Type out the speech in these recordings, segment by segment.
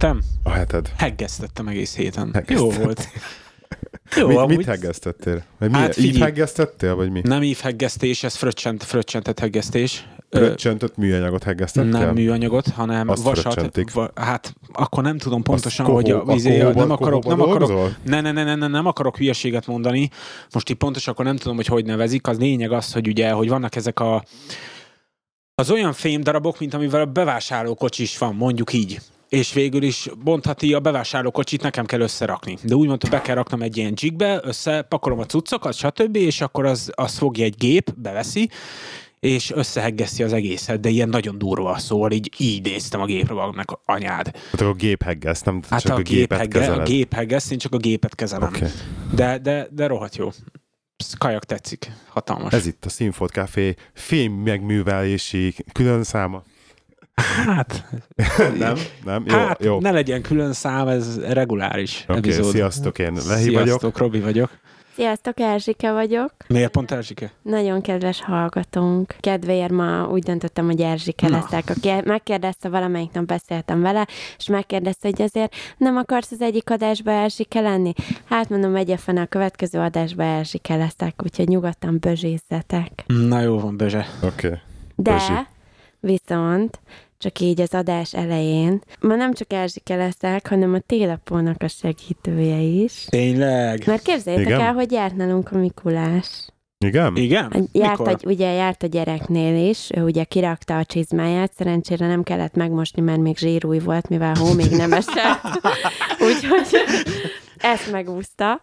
hetem? A heted. Heggeztettem egész héten. Jó volt. Jó, mit, amúgy mit heggeztettél? Vagy Hát hát így heggeztettél, vagy mi? Nem ívheggesztés, ez fröccsent, fröccsentett heggesztés. Ö, Fröccsöntött műanyagot heggeztettél? nem műanyagot, hanem Azt vasat. Va, hát akkor nem tudom pontosan, Azt hogy a, kohó- a kohóban- nem akarok, nem akarok, ne, ne, ne, ne, ne, nem akarok hülyeséget mondani. Most így pontosan akkor nem tudom, hogy hogy nevezik. Az lényeg az, hogy ugye, hogy vannak ezek a az olyan fémdarabok, mint amivel a bevásárlókocsi is van, mondjuk így. És végül is mondhatni, a bevásárlókocsit nekem kell összerakni. De úgy mondta, be kell raknom egy ilyen jigbe, összepakolom a cuccokat, stb., és akkor az, az fogja egy gép, beveszi, és összeheggeszti az egészet, de ilyen nagyon durva, szóval így, így néztem a gépre magamnak anyád. Hát a gép heggeszt, nem Hát csak a, a, gépet hegge, a kezeled. gép heggeszt, én csak a gépet kezelem. Oké. De, de, de rohadt jó. Kajak tetszik. Hatalmas. Ez itt a Sinfot Café film megművelési külön száma. Hát, Nem? Nem? Jó, hát jó. ne legyen külön szám, ez reguláris Oké, epizód. sziasztok, én Lehi Sziasztok, vagyok. Robi vagyok. Sziasztok, Erzsike vagyok. Miért pont Erzsike? Nagyon kedves hallgatónk. Kedvéért ma úgy döntöttem, hogy Erzsike Na. leszek. Aki megkérdezte, valamelyik nap beszéltem vele, és megkérdezte, hogy azért nem akarsz az egyik adásba Erzsike lenni? Hát mondom, fene a következő adásba Erzsike leszek, úgyhogy nyugodtan bözsézzetek. Na jó van, Bezse. Oké. Okay. De Bözsi. viszont csak így az adás elején, ma nem csak Erzsike leszek, hanem a télapónak a segítője is. Tényleg? Mert képzeljétek Igen? el, hogy járt nálunk a Mikulás. Igen? Igen? Járt Mikor? a, ugye járt a gyereknél is, ő ugye kirakta a csizmáját, szerencsére nem kellett megmosni, mert még zsírúj volt, mivel hó még nem esett. Úgyhogy ezt megúszta.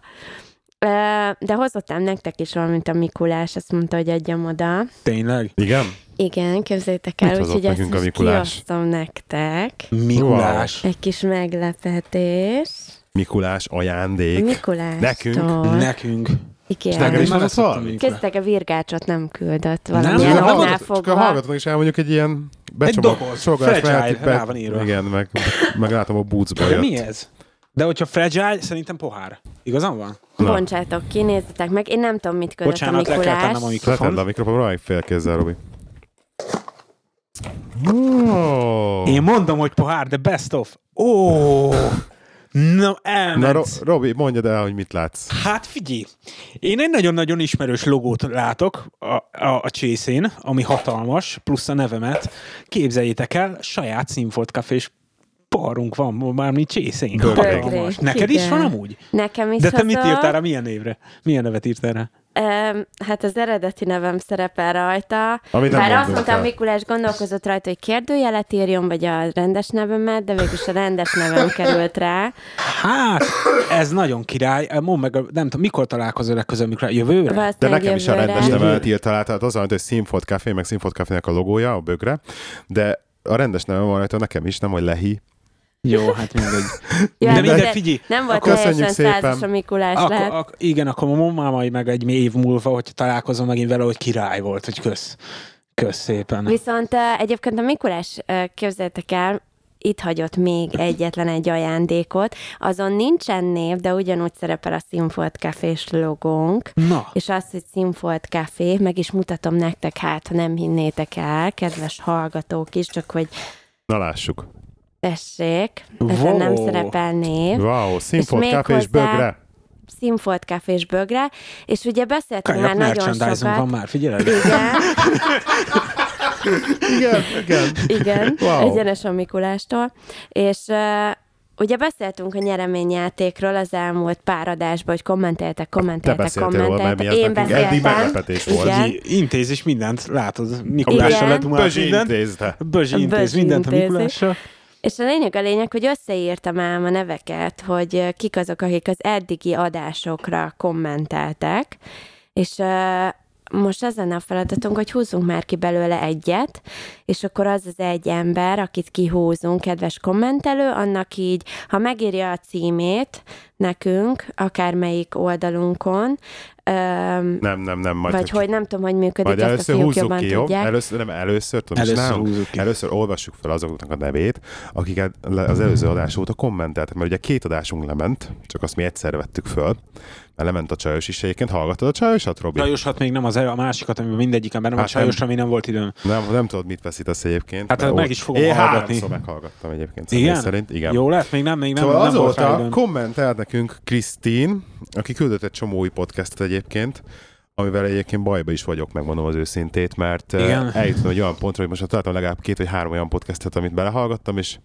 De hozottam nektek is valamint a Mikulás, azt mondta, hogy adjam oda. Tényleg? Igen? Igen, képzeljétek el, úgyhogy ezt a Mikulás? kiosztom nektek. Mikulás. Egy kis meglepetés. Mikulás ajándék. Mikulás. Nekünk? Nekünk. És neked is Már. Kezdtek a virgácsot nem küldött Nem, valamilyen nem, oknál nem, Csak a fogva. hallgatónak is elmondjuk egy ilyen becsomag, doboz, sogás fragile, lehet, rá van írva. Igen, meg, meg látom a bootsba De jött. mi ez? De hogyha fragile, szerintem pohár. Igazam van? Na. Bontsátok ki, nézzetek meg. Én nem tudom, mit küldött a Bocsánat, le kell Mikulás. tennem a mikrofon. Letedd le a mikrofon, fél kézzel, Robi. Oh. Én mondom, hogy pohár, de best of. Ó! Na, elment. Na, Ro- Robi, mondjad el, hogy mit látsz. Hát figyelj, én egy nagyon-nagyon ismerős logót látok a, a, a csészén, ami hatalmas, plusz a nevemet. Képzeljétek el, saját színfolt kafés parunk van, már mi csészén. Bögré. Neked is van amúgy? Nekem is De te mit írtál rá, milyen névre? Milyen nevet írtál rá? Hát az eredeti nevem szerepel rajta. Amit nem Bár azt mondunk mondta, el. a Mikulás gondolkozott rajta, hogy kérdőjelet írjon, vagy a rendes nevemet, de végülis a rendes nevem került rá. Hát, ez nagyon király. Mondd meg, nem tudom, mikor találkozol legközelebb, mikor jövőre? De Valószínűleg nekem is a jövőre. rendes nevemet írtál át, tehát az, hogy Színfolt Café, meg Színfolt Cafének a logója, a bögre, de a rendes nevem van rajta nekem is, nem, hogy Lehi. Jó, hát mindegy. Ja, De hát mindegy, de figyelj, Nem volt akkor teljesen százas a Mikulás Akkor, lehet. ak- igen, akkor mondom majd meg egy év múlva, hogy találkozom megint vele, hogy király volt, hogy kösz. Kösz szépen. Viszont uh, egyébként a Mikulás, uh, képzeljétek el, itt hagyott még egyetlen egy ajándékot. Azon nincsen név, de ugyanúgy szerepel a Színfolt Cafés logónk. Na, És azt, hogy Színfolt Café, meg is mutatom nektek, hát ha nem hinnétek el, kedves hallgatók is, csak hogy Na lássuk. Tessék, ezen nem Wow. szerepel név. Wow, Színfolt még Café és hozzá- bögre. Színfolt Café és Bögre, és ugye beszéltünk kajak már nagyon sokat. van már, figyeled? Igen, Igen, igen. igen, Wow. egyenes a Mikulástól, és uh, ugye beszéltünk a nyereményjátékról az elmúlt pár adásban, hogy kommenteltek, Te kommenteltek, róla, mert kommenteltek. ez Én nekünk eddig beszéltem. meglepetés volt. Igen. Bözsi intéz is mindent, látod, Mikulással Bözsi mindent. intézte. Bözsi intéz mindent a. Mikulással. És a lényeg a lényeg, hogy összeírtam ám a neveket, hogy kik azok, akik az eddigi adásokra kommenteltek, és most az lenne a feladatunk, hogy húzzunk már ki belőle egyet, és akkor az az egy ember, akit kihúzunk, kedves kommentelő, annak így, ha megírja a címét, nekünk, akármelyik oldalunkon, Öm, Nem, nem, nem. Majd vagy hogy nem tudom, hogy működik, Majd ezt a először fiúk húzzuk jobban ki, jó? tudják. Először, nem, először, tudom, Először húzzuk ki. először olvassuk fel azoknak a nevét, akiket az előző adás óta kommenteltek, mert ugye két adásunk lement, csak azt mi egyszer vettük föl, mert lement a csajos is egyébként. Hallgattad a csajosat, Robi? Csajosat még nem az a másikat, amiben mindegyiken benne van. Hát Hát Csajosra még nem volt időm. Nem, nem tudod, mit veszítesz egyébként. Hát mert meg is fogom Én hallgatni. háromszor meghallgattam egyébként. Igen? Szerint. Igen. Jó lett? Még nem, még nem, Szóval nem volt azóta időm. kommentelt nekünk Krisztin, aki küldött egy csomó új podcastet egyébként, amivel egyébként bajba is vagyok, megmondom az őszintét, mert Igen. eljutottam egy olyan pontra, hogy most találtam legalább két vagy három olyan podcastet, amit belehallgattam, és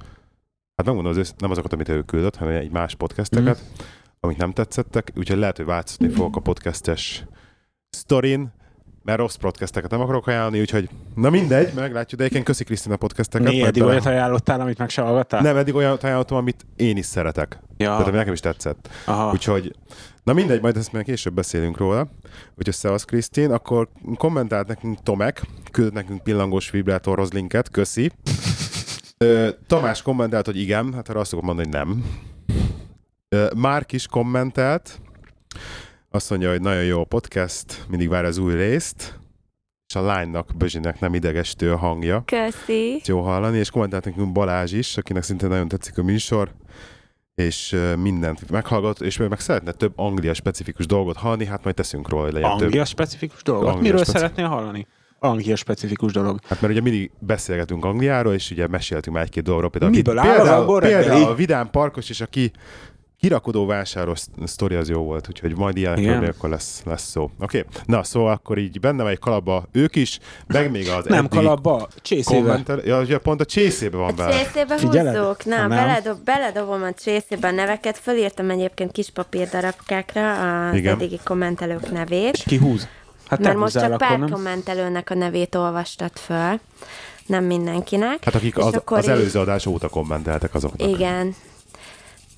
hát megmondom az ősz, nem azokat, amit ő küldött, hanem egy más podcasteket, Mhm. Amik nem tetszettek, úgyhogy lehet, hogy változtatni fogok a podcastes sztorin, mert rossz podcasteket nem akarok ajánlani, úgyhogy na mindegy, meglátjuk, de egyébként köszi Krisztina podcasteket. Mi eddig olyat ajánlottál, amit meg se hallgattál? Nem, eddig olyan ajánlottam, amit én is szeretek. Ja. Tehát ami nekem is tetszett. Aha. Úgyhogy, na mindegy, majd ezt meg később beszélünk róla. Úgyhogy szevasz Krisztin, akkor kommentált nekünk Tomek, küldött nekünk pillangós vibrátorhoz linket, köszi. Ö, Tamás kommentált, hogy igen, hát arra azt szokom mondani, hogy nem. Márk is kommentelt, azt mondja, hogy nagyon jó a podcast, mindig vár az új részt, és a lánynak, Bözsinek nem idegestő a hangja. Köszi. Jó hallani, és kommentált nekünk Balázs is, akinek szintén nagyon tetszik a műsor, és mindent meghallgat, és meg szeretne több Anglia specifikus dolgot hallani, hát majd teszünk róla, hogy legyen több. Anglia specifikus dolgot? Anglia Miről specif- szeretnél hallani? Anglia specifikus dolog. Hát mert ugye mindig beszélgetünk Angliáról, és ugye meséltünk már egy-két dologról. Például, Miből a, áll az például, abból például reggeli? a Vidám Parkos és a ki, kirakodó vásáros sztori az jó volt, úgyhogy majd ilyenekről akkor lesz, lesz szó. Oké, okay. na szóval akkor így benne vagy kalapba ők is, meg még az Nem kalapba, kommentel, ja, ugye pont a csészébe van bele. csészébe Figyeled? húzzuk? Ha nem. Beledob, beledobom a csészébe a neveket, fölírtam egyébként kis papírdarabkákra az Igen. eddigi kommentelők nevét. Ki húz? Hát Mert most csak pár nem? kommentelőnek a nevét olvastad föl, nem mindenkinek. Hát akik És az, akkor az előző adás óta kommenteltek azoknak. Igen,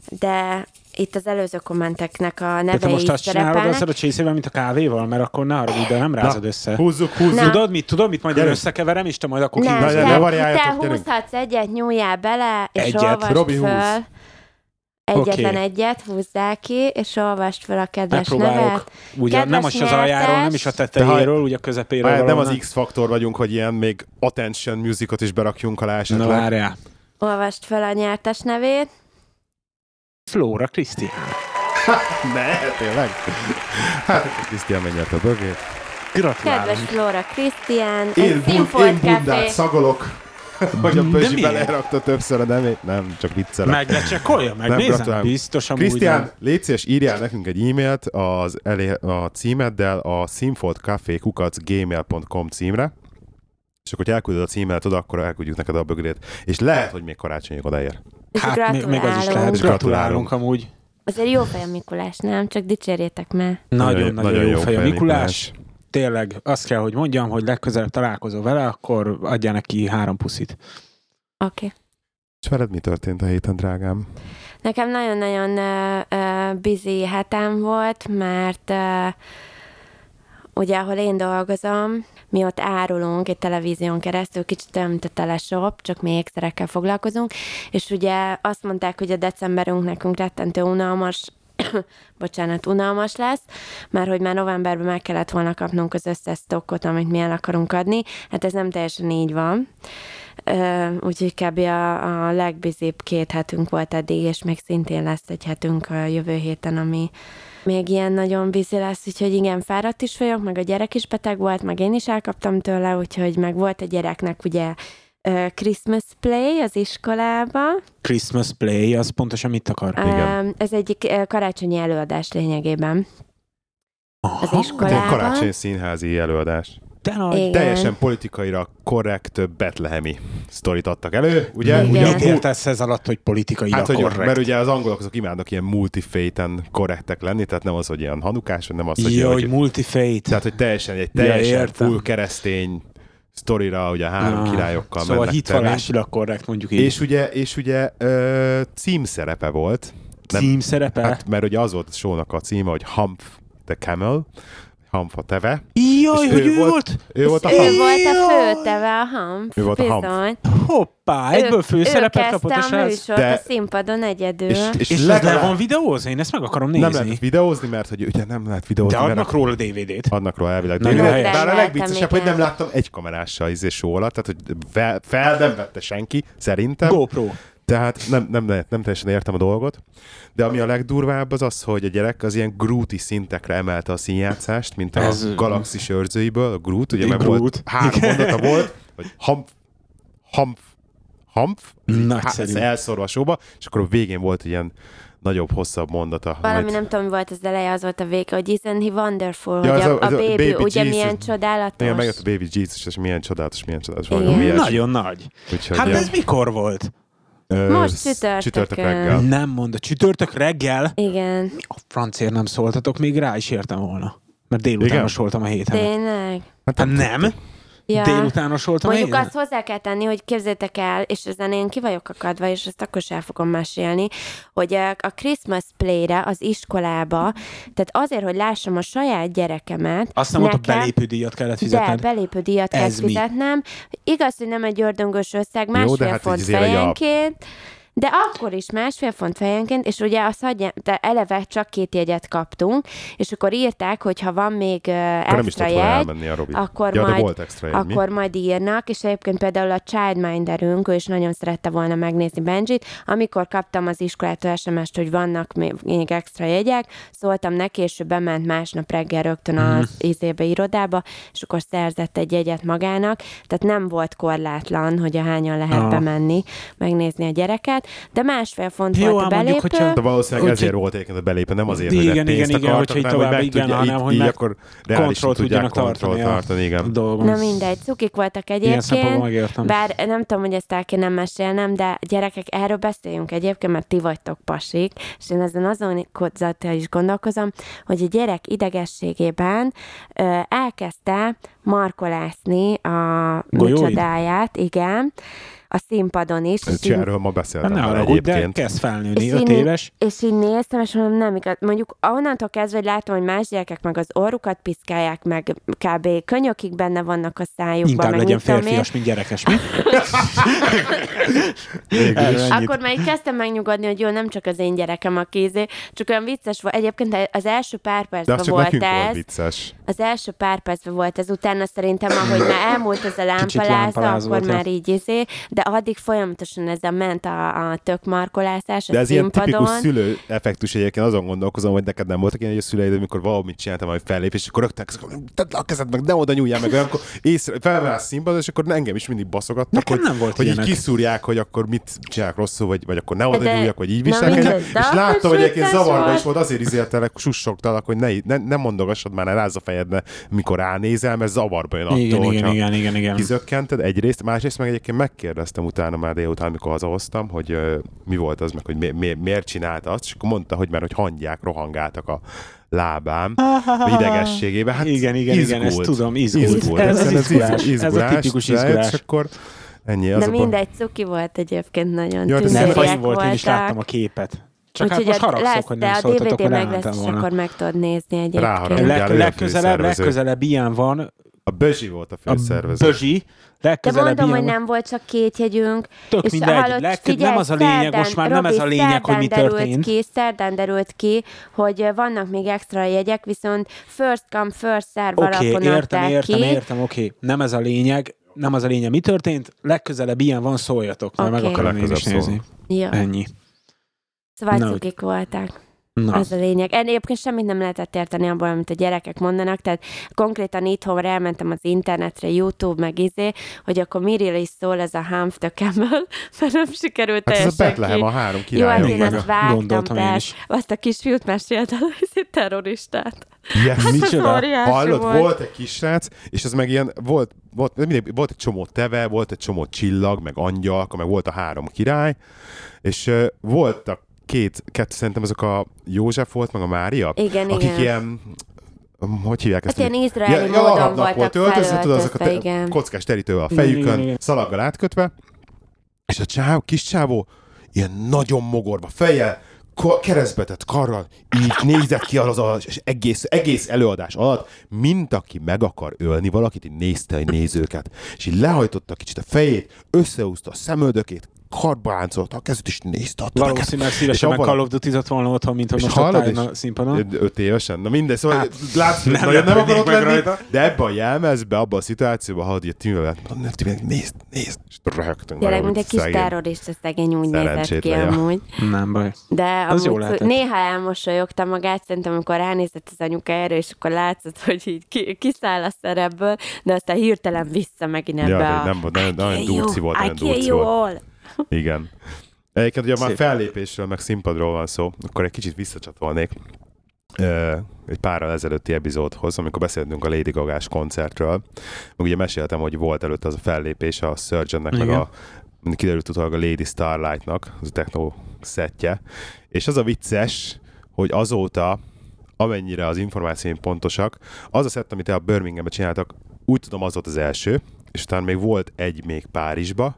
de itt az előző kommenteknek a te nevei most is azt csinálod ezzel a csészével, mint a kávéval, mert akkor ne haragudj, de nem rázod össze. Húzzuk, húzzuk. Nem. Tudod mit? Tudod mit? Majd Gyerünk. összekeverem, és te majd akkor Nem, Na, kihúzod. ne, te, ne te húzhatsz egyet, nyúljál bele, és Egyet. olvasd Robi, föl. húz. Egyetlen Oké. egyet húzzál ki, és olvasd fel a kedves nevet. Ugye Kedves nem is az aljáról, nem is a tetejéről, ugye a közepéről. Nem az X-faktor vagyunk, hogy ilyen még attention musicot is berakjunk alá Na esetleg. várjál. Olvasd fel a nyertes nevét. Flóra Kriszti. Ne, tényleg? Hát, Krisztián megnyerte a bögét. Gratulálunk. Kedves Flóra Krisztián, Én, egy Színfolt én bundát szagolok, hogy a Pözsi belerakta többször a nevét. Nem, csak viccelek. Meglecsekolja, Nem, megnézem. gratulálunk. Biztos amúgy Krisztián, légy szíves, írjál nekünk egy e-mailt az elé, a címeddel a simfoldcafé.gmail.com címre, és akkor, hogy elküldöd a címet oda, akkor elküldjük neked a bögrét. És lehet, hogy még karácsonyig odaér. És Hát még, még az is lehet. gratulálunk. Gratulálunk amúgy. Azért jó fej a Mikulás, nem? Csak dicsérjétek meg. Nagyon-nagyon jó fej a Mikulás. Tényleg, azt kell, hogy mondjam, hogy legközelebb találkozol vele, akkor adjál neki három puszit. Oké. Okay. És veled mi történt a héten, drágám? Nekem nagyon-nagyon uh, uh, busy hetem volt, mert uh, ugye, ahol én dolgozom, mi ott árulunk egy televízión keresztül, kicsit olyan, mint a csak mi ékszerekkel foglalkozunk, és ugye azt mondták, hogy a decemberünk nekünk rettentő unalmas, bocsánat, unalmas lesz, mert hogy már novemberben meg kellett volna kapnunk az összes stockot, amit mi el akarunk adni. Hát ez nem teljesen így van. Úgyhogy kb. a, a legbizibb két hetünk volt eddig, és még szintén lesz egy hetünk a jövő héten, ami még ilyen nagyon bizi lesz, úgyhogy igen, fáradt is vagyok, meg a gyerek is beteg volt, meg én is elkaptam tőle, úgyhogy meg volt a gyereknek ugye Christmas play az iskolába. Christmas Play, az pontosan mit akar? Igen. Ez egyik karácsonyi előadás lényegében az Aha, egy iskolában. karácsony színházi előadás. De nagy. Igen. Teljesen politikaira korrekt betlehemi sztorit adtak elő, ugye? Igen. ugye Mit értesz ez alatt, hogy politikai Hát, hogy, korrekt? mert ugye az angolok azok imádnak ilyen multiféten korrektek lenni, tehát nem az, hogy ilyen hanukás, vagy nem az, hogy, Jó, hogy, multifate. tehát, hogy teljesen egy Ja, teljesen értem. full keresztény sztorira, ugye három Ah, királyokkal Szóval mennek hitvallásilag korrekt, mondjuk így. És ugye, és ugye ö, címszerepe volt, nem- Cím szerepe? hát, mert ugye az volt a shownak a címe, hogy Humph the Camel, Humph a teve, Jaj, És hogy ő ő volt- volt? Ő volt a Ő ham. volt a főteve a Humph. Ő volt a bizony. Hoppá, egyből főszerepet kapott a Ő kezdte a srác. műsort De- a színpadon egyedül. És, És, és és ez le legalább- van videózni? Én ezt meg akarom nézni. Nem lehet videózni, mert hogy ugye nem lehet videózni, De mert adnak róla DVD-t. adnak róla elvileg. DVD-t. Bár a legviccesebb, hogy nem láttam egy kamerással izé sóla, tehát hogy fel nem vette senki, szerintem. GoPro. Tehát nem, nem, nem, nem teljesen értem a dolgot. De ami a legdurvább az az, hogy a gyerek az ilyen Grooty szintekre emelte a színjátszást, mint a Ez- Galaxis őrzőiből, a Groot, ugye meg volt három Igen. mondata volt, hogy hamp, hamp, hamp, Nagyszerű. ez elszorva a showba, és akkor a végén volt ilyen nagyobb, hosszabb mondata. Valami amit- nem tudom, mi volt az eleje, az volt a vége, hogy isn't he wonderful, Ja, hogy a, a- a, az a baby, Baby ugye Jesus. milyen csodálatos. Igen, megjött a Baby Jesus, és milyen csodálatos, milyen csodálatos. Valami. Nagyon nagy. Úgyhogy, Hát ja. ez mikor volt? Ö, Most csütörtökön. Csütörtök reggel. Nem mondod, csütörtök reggel? Igen, A francért nem szóltatok, még rá is értem volna. Mert délutános Igen? voltam a héten. tényleg. Hát nem? Ja. Délutános voltam a Mondjuk héten? azt hozzá kell tenni, hogy képzétek el, és ezen én ki vagyok akadva, és ezt akkor is el fogom mesélni, hogy a Christmas play-re az iskolába, tehát azért, hogy lássam a saját gyerekemet, Azt nem mondta, nekem- belépődíjat kellett de fizetned. belépő díjat kell Ez mi? fizetnem. Igaz, hogy nem egy ördöngös összeg, másfél de hát font egy a- fejenként, de akkor is másfél font fejenként, és ugye azt hagyja, de eleve csak két jegyet kaptunk, és akkor írták, hogy ha van még Akkor extra jegy, a akkor ja, majd- volt extra jegy, mi? akkor majd írnak, és egyébként például a Childminderünk, ő is nagyon szerette volna megnézni Benjit, amikor kaptam az iskolától SMS-t, hogy vannak még extra jegyek, szóltam neki, és ő bement másnap reggel rögtön Mhm. az izébe, irodába, és akkor szerzett egy jegyet magának, tehát nem volt korlátlan, hogy a hányan lehet Ah. bemenni, megnézni a gyereket, de másfél font Jó, volt a mondjuk, belépő. hogyha- De valószínűleg Úgyhogy- ezért volt egyébként a belépő, nem azért, Igen, hogy igen, pénzt igen, akartak, hogyha így hanem, hogy tovább, meg igen, tudja, hanem, hogy így meg akkor tudják tudjanak kontrollt tartani tartani, igen. dolgon. Na mindegy, cukik voltak egyébként. Bár nem tudom, hogy ezt el kéne mesélnem, de gyerekek, erről beszéljünk egyébként, mert ti vagytok pasik, és én ezen azon kozzattal is gondolkozom, hogy a gyerek idegességében ö, elkezdte markolászni a Golyóid? micsodáját, igen, a színpadon is. és erről ma beszéltem Hát ne haragudj, de egyébként. kezd felnőni, és öt így- éves. És így néztem, és mondom, nem igaz. Mondjuk onnantól kezdve, hogy látom, hogy más gyerekek meg az orrukat piszkálják, meg kb. könyökig benne vannak a szájukban, Inkább meg legyen férfias, mint gyerekes, mi? Akkor már így kezdtem megnyugodni, hogy jó, nem csak az én gyerekem a kézé, csak olyan vicces volt. Egyébként az első pár percben volt nekünk volt ez. vicces. Az első pár percben volt ez, utána szerintem, ahogy már elmúlt ez a lámpaláza, lámpaláz akkor már így izé, de addig folyamatosan ez a ment a, a tök markolászás a De ez ilyen színpadon. tipikus szülő effektus egyébként, azon gondolkozom, hogy neked nem voltak ilyen, hogy a szüleid, amikor valamit csináltam, hogy fellép, és akkor rögtön tedd le a kezed meg, ne oda nyúljál meg, olyankor észre, felvállás színpadon, és akkor engem is mindig baszogattak, Nekem hogy, nem volt hogy így kiszúrják, hogy akkor mit csinálják rosszul, vagy, vagy akkor ne oda De- nyúljak, vagy így viselkedjek. És akkor láttam, hogy egyébként zavarba is volt, azért izéltelek, sussogtalak, hogy ne, ne, ne mondogassad már, ne rázz a fejedbe, mikor ránézel, mert zavarba jön attól, Igen, igen, igen, igen, igen. kizökkented egyrészt, másrészt meg egyébként megkérdeztem utána már délután, amikor hazahoztam, hogy ö, mi volt az, meg hogy mi, mi, miért csinálta azt, és akkor mondta, hogy mert hogy hangyák rohangáltak a lábám, a idegességében. Hát Igen, igen, igen, ezt izgult. tudom, izgult. Izgult. Ez az Egyszerűen izgulás, ez a izgulás, tipikus izgulás. És akkor ennyi. Az De a mindegy, cuki volt egyébként nagyon. Ja, de Nem fagy volt, én is láttam a képet. Csak hát Úgyhogy most a- haragszok, lesz, hogy de nem a szóltatok, DVD hogy meg lesz, és volna. akkor meg tudod nézni egyébként. Ő a legközelebb, legközelebb ilyen van, A Bözsi volt a a főszervező. Bözsi, De legközelebb mondom, ilyen hogy nem volt csak két jegyünk. Tök és mindegy, legközelebb figyelj, nem az a lényeg, szerdán, most már nem ez a Robi, lényeg, hogy mi történt. Ki, szerdán derült ki, hogy vannak még extra jegyek, viszont first come, first serve Oké, alapon értem, adták értem, ki. értem, oké. Nem ez a lényeg, nem az a lényeg, mi történt. Legközelebb ilyen van, szóljatok, mert Oké. meg akarom én is nézni. Ja. Ennyi. Szóval Na, cukik voltak. Na, Ez a lényeg. En- Egyébként semmit nem lehetett érteni abból, amit a gyerekek mondanak, tehát konkrétan itthon elmentem az internetre, YouTube, meg izé, hogy akkor miről is szól ez a Humph the Camel, mert nem sikerült Hát ez a Betlehem, ki. a három Jó, hát király. én azt vágtam. Azt a kisfiút mesélt el, hogy egy terroristát. Yes. Hát az Micsoda? Hallod, volt. volt egy kisrác, és az meg ilyen, volt, volt, mindig, volt egy csomó teve, volt egy csomó csillag, meg angyalka, meg volt a három király, és uh, voltak két, kettő szerintem azok a József volt, meg a Mária, Igen, akik igen. ilyen, hogy hívják ezt? Hát ilyen izraeli módon arabnak voltak volt öltözve, tudod, azok a te- igen. kockás terítővel a fejükön, igen, igen. szalaggal átkötve, és a csáv, kis csávó ilyen nagyon mogorva fejjel, ko- keresztbetett karral, így nézett ki az alatt, és egész, egész előadás alatt, mint aki meg akar ölni valakit, így nézte a nézőket, és így lehajtotta kicsit a fejét, összehúzta a szemöldökét, karba ráncolta a kezét, és nézte a tömeget. Valószínűleg szívesen meg Call of Duty-zott volna otthon, mint hogy most hallod a színpadon. Öt évesen. Na mindegy, szóval Hát, látsz, nem nem, nagyon nem meg lenni, rajta. de ebben a jelmezben, abban a szituációban hogy a Timi Timi, nézd, nézd, és röhögtünk. Tényleg, mint egy kis terrorista szegény úgy nézett ki amúgy. Nem baj. De amúgy néha elmosolyogta magát, szerintem, amikor ránézett az anyukájára, és akkor látszott, hogy így ki, kiszáll a szerepből, de aztán hirtelen vissza megint ebbe Ja, a... nem volt, nagyon, durci volt, nagyon durci volt. Igen. Egyébként, ugye már Szép. fellépésről, meg színpadról van szó, akkor egy kicsit visszacsatolnék egy párral ezelőtti epizódhoz, amikor beszéltünk a Lady Gaga-s koncertről. Ugye meséltem, hogy volt előtt az a fellépés a Surgeonnek, meg a kiderült utólag a Lady Starlight-nak, az a techno szettje. És az a vicces, hogy azóta, amennyire az információim pontosak, az a szett, amit a Birminghamben csináltak, úgy tudom, az volt az első, és utána még volt egy még Párizsba,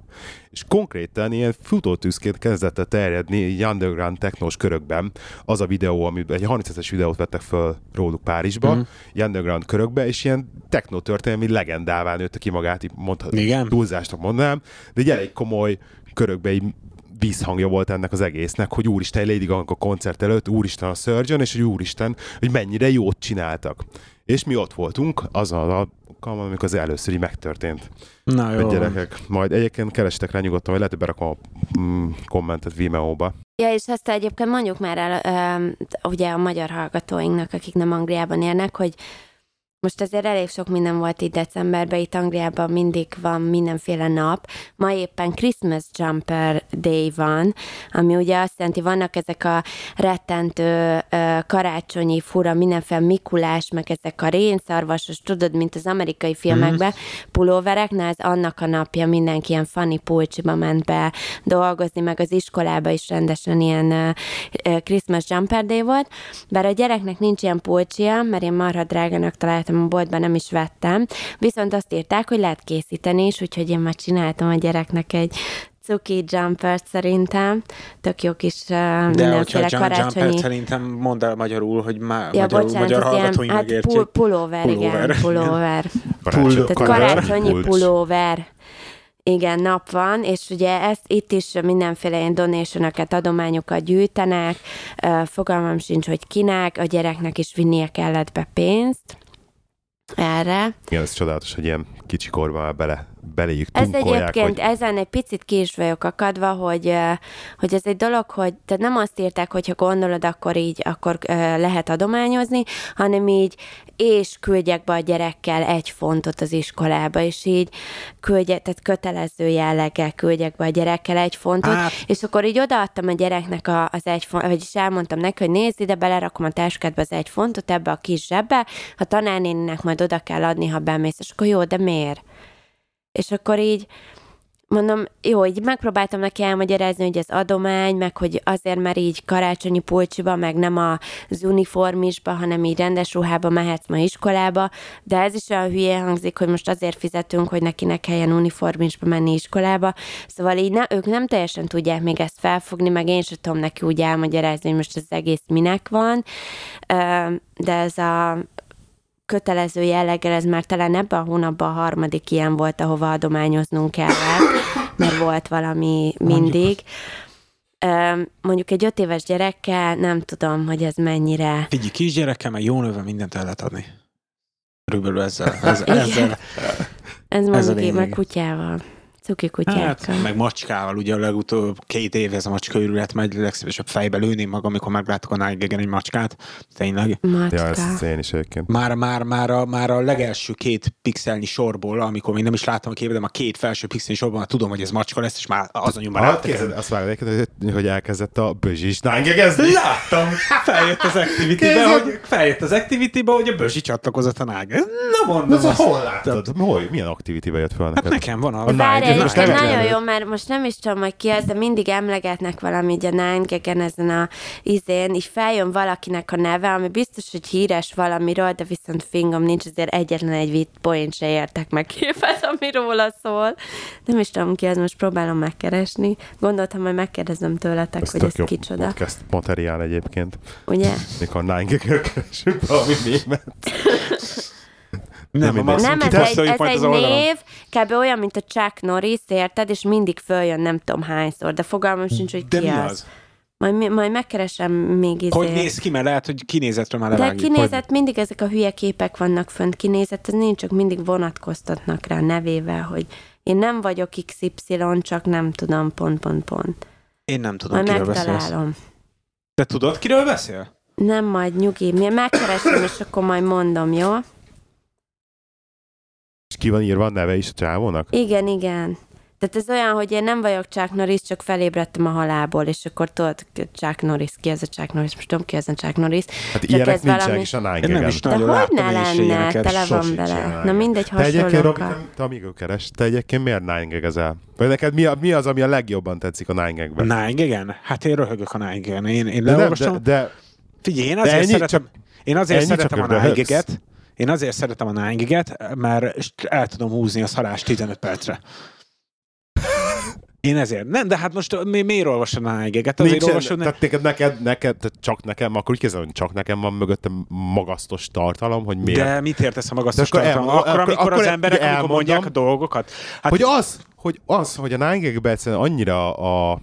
és konkrétan ilyen futótűzként kezdett el terjedni így underground technós körökben az a videó, amiben egy 30 videót vettek föl róluk Párizsba, mm. underground körökbe, és ilyen techno történelmi legendává nőtte ki magát, így mondhatni, Igen. túlzásnak mondanám, de egy elég komoly körökbe így vízhangja volt ennek az egésznek, hogy úristen, Lady Gaga a koncert előtt, úristen a Surgeon, és hogy úristen, hogy mennyire jót csináltak. És mi ott voltunk azon a alkalommal, amikor az először így megtörtént. Na Jó. jó. Gyerekek, majd egyébként kerestek rá nyugodtan, vagy lehet, hogy berakom a mm, kommentet Vimeo-ba. Ja, és azt egyébként mondjuk már el um, ugye a magyar hallgatóinknak, akik nem Angliában élnek, hogy most azért elég sok minden volt itt decemberben, itt Angliában mindig van mindenféle nap. Ma éppen Christmas Jumper Day van, ami ugye azt jelenti, vannak ezek a rettentő karácsonyi fura, mindenféle Mikulás, meg ezek a rénszarvasos, tudod, mint az amerikai filmekben, pulóverek, na ez annak a napja, mindenki ilyen funny pulcsiba ment be dolgozni, meg az iskolába is rendesen ilyen Christmas Jumper Day volt, bár a gyereknek nincs ilyen pulcsia, mert én marha drágának találtam a boltban, nem is vettem, viszont azt írták, hogy lehet készíteni is, úgyhogy én már csináltam a gyereknek egy cuki jumpert szerintem, tök jó kis uh, De hogyha mindenféle jump, karácsonyi... jumpert szerintem mondd el magyarul, hogy má, Ja, magyarul, bocsánat, magyar hallgatói hát megértsék. pul- pulóver, Pulóver. igen, pulóver. Karácsony- Tehát Karácsonyi pulcs. pulóver. Igen, nap van, és ugye ezt itt is mindenféle ilyen donationokat, adományokat gyűjtenek, fogalmam sincs, hogy kinek, a gyereknek is vinnie kellett be pénzt erre. Igen, ez csodálatos, hogy ilyen kicsi korban már bele, beléjük Ez egyébként, hogy ezen egy picit ki is vagyok akadva, hogy, hogy ez egy dolog, hogy tehát nem azt írták, hogy ha gondolod, akkor így, akkor lehet adományozni, hanem így, és küldjek be a gyerekkel egy fontot az iskolába, és így küldje, tehát kötelező jelleggel küldjek be a gyerekkel egy fontot, Hát- és akkor így odaadtam a gyereknek a, az egy fontot, vagyis elmondtam neki, hogy nézd ide, belerakom a táskádba az egy fontot ebbe a kis zsebbe, a tanárnéninek majd oda kell adni, ha bemész, és akkor jó, de miért? És akkor így mondom, jó, így megpróbáltam neki elmagyarázni, hogy ez adomány, meg hogy azért, mert így karácsonyi pulcsiba, meg nem az uniformisba, hanem így rendes ruhába mehetsz ma iskolába, de ez is olyan hülye hangzik, hogy most azért fizetünk, hogy neki ne kelljen uniformisba menni iskolába. Szóval így ne, ők nem teljesen tudják még ezt felfogni, meg én sem tudom neki úgy elmagyarázni, hogy most az egész minek van, de ez a kötelező jelleggel, ez már talán ebben a hónapban a harmadik ilyen volt, ahova adományoznunk kellett, mert volt valami mindig. Mondjuk egy öt éves gyerekkel nem tudom, hogy ez mennyire... Figyelj, kisgyerekkel, meg jó nővel mindent el lehet adni. Körülbelül ezzel. ezzel, ezzel Ez a mondjuk én meg kutyával. Cuki kutyákkal. hát, meg macskával, ugye a legutóbb két év ez a macska őrület megy, legszívesebb fejbe lőném magam, amikor meglátok a Nigegen egy macskát. Tényleg. Macska. Ja, ezt én is egyébként. Már, már, már, a, már a legelső két pixelnyi sorból, amikor még nem is láttam a képet, de már két felső pixelnyi sorból már tudom, hogy ez macska lesz, és már az anyumban Hát rátekem. kézed, azt vágod hogy- hogy elkezdett a bözsis nángegezni. Láttam, feljött az Activity-be, Kézzel- hogy feljött az Activity-be, hogy a Bözsi csatlakozott a Nág. Na mondom, Ez azt. hol láttad? Hol? Milyen activity jött fel Hát nekem van a... A Nigel most egyébként nem nagyon jó, mert most nem is tudom, hogy ki ez, de mindig emlegetnek valami, így a Nine ezen a izén, így feljön valakinek a neve, ami biztos, hogy híres valamiről, de viszont fingom nincs, azért egyetlen egy vitt point se értek meg képet, ami róla szól. Nem is tudom ki, ez most próbálom megkeresni. Gondoltam, hogy megkérdezem tőletek, Ez hogy ez kicsoda. podcast materiál egyébként. Ugye? Mikor nine keresünk valami mémet. Nem, nem, Nem, ez egy, ez egy név, kb. olyan, mint a Chuck Norris, érted? És mindig följön nem tudom hányszor, de fogalmam sincs, hogy De ki mi az. az? Majd, majd megkeresem még izé. Hogy néz ki, mert lehet, hogy kinézetről már De levágjuk. kinézet, mindig ezek a hülye képek vannak fönt, kinézet, ez nincs, csak mindig vonatkoztatnak rá nevével, hogy én nem vagyok XY, csak nem tudom, pont, pont, pont. Én nem tudom, Majd kiről beszélsz. megtalálom. De tudod, kiről beszél? Nem, majd nyugi, mi megkeresem, és akkor majd mondom, jó? És ki van írva a neve is a csávónak? Igen, igen. Tehát ez olyan, hogy én nem vagyok Chuck Norris, csak felébredtem a halálból, és akkor tudod, Chuck Norris, ki ez a Chuck Norris, most tudom ki ez a Chuck Norris. Hát Csak ilyenek ez nincsenek valami- is a nine nem is De hogy ne lenne, tele van vele. Na mindegy, egyébként, hasonlókkal. te, te amíg keres, te egyébként miért nine Vagy neked mi, a, mi az, ami a legjobban tetszik a nine? Nine igen? Hát én röhögök a Nine. Én, én De, nem, de, de Figyelj, én de azért ennyi, szeretem, csak én azért szeretem a Nine én azért szeretem a Nine mert el tudom húzni a szarást 15 percre. Én ezért. Nem, de hát most mi, miért olvasod a Nine Gag-et? Azért Nincsen, olvasod, tehát neked, neked, neked, csak nekem, akkor úgy kezdem, hogy csak nekem van mögöttem magasztos tartalom, hogy miért. De mit értesz a magasztos tartalom? elmondom- Akkor, akkor- amikor akkor az emberek, amikor elmondom. mondják a dolgokat? Hát hogy az, hogy az, hogy a Nine egyszerűen annyira a,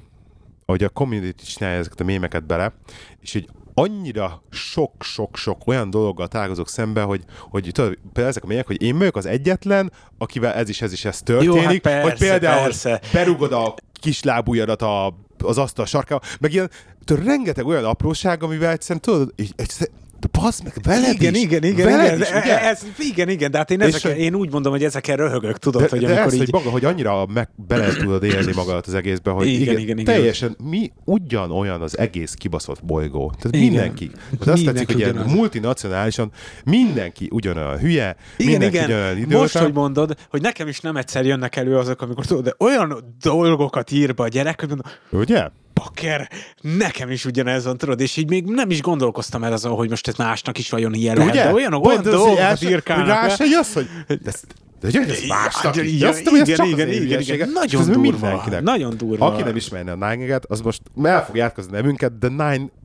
hogy a community csinálja ezeket a mémeket bele, és így annyira sok-sok-sok olyan dologgal találkozok szembe, hogy, hogy tudod, például ezek a mémek, hogy én vagyok az egyetlen, akivel ez is, ez is, ez történik, Jó, hát persze, hogy például persze. berugod a kislábújadat a, az asztal sarkába, meg ilyen, tudod, rengeteg olyan apróság, amivel egyszerűen tudod, így, egyszerűen, de bassz meg veled igen, is, igen, igen, veled igen, is, de ugye? ez, igen, igen, de hát én, ezek, én úgy mondom, hogy ezeken röhögök, tudod, de, hogy de amikor ez, így... hogy maga, hogy annyira meg bele tudod élni magadat az egészbe, hogy Igen, igen, igen, igen. teljesen mi ugyanolyan az egész kibaszott bolygó. Tehát Igen. mindenki. Tehát azt Mindenki tetszik, hogy ilyen multinacionálisan mindenki ugyanolyan hülye, Igen, mindenki igen. ugyanolyan idióta. Most, hogy mondod, hogy nekem is nem egyszer jönnek elő azok, amikor tudod, de olyan dolgokat ír be a gyerek, hogy mondom, Ugye? Bakker, nekem is ugyanez van, tudod, és így még nem is gondolkoztam el azon, hogy most ez másnak is vajon ilyen lehet, Ugye? de olyan, Pont olyan hogy dolgokat írkálnak. Rá se jössz, hogy de, ez- de, de, ez másnak is. igen, Azt hogy igen, igen, igen, igen. Nagyon durva, mindenkinek. nagyon durva. Aki nem ismerne a Nine az most el fogja átkozni a nevünket, the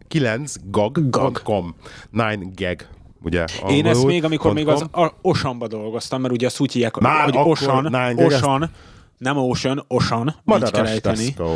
99gag.com. 9 gag. Ugye, Én ezt még, amikor még az .com. a Oshanba dolgoztam, mert ugye azt úgy hívják, Már hogy Osan, Nine Osan, nem Ocean, Osan, így kell Madaras ejteni. Tesco.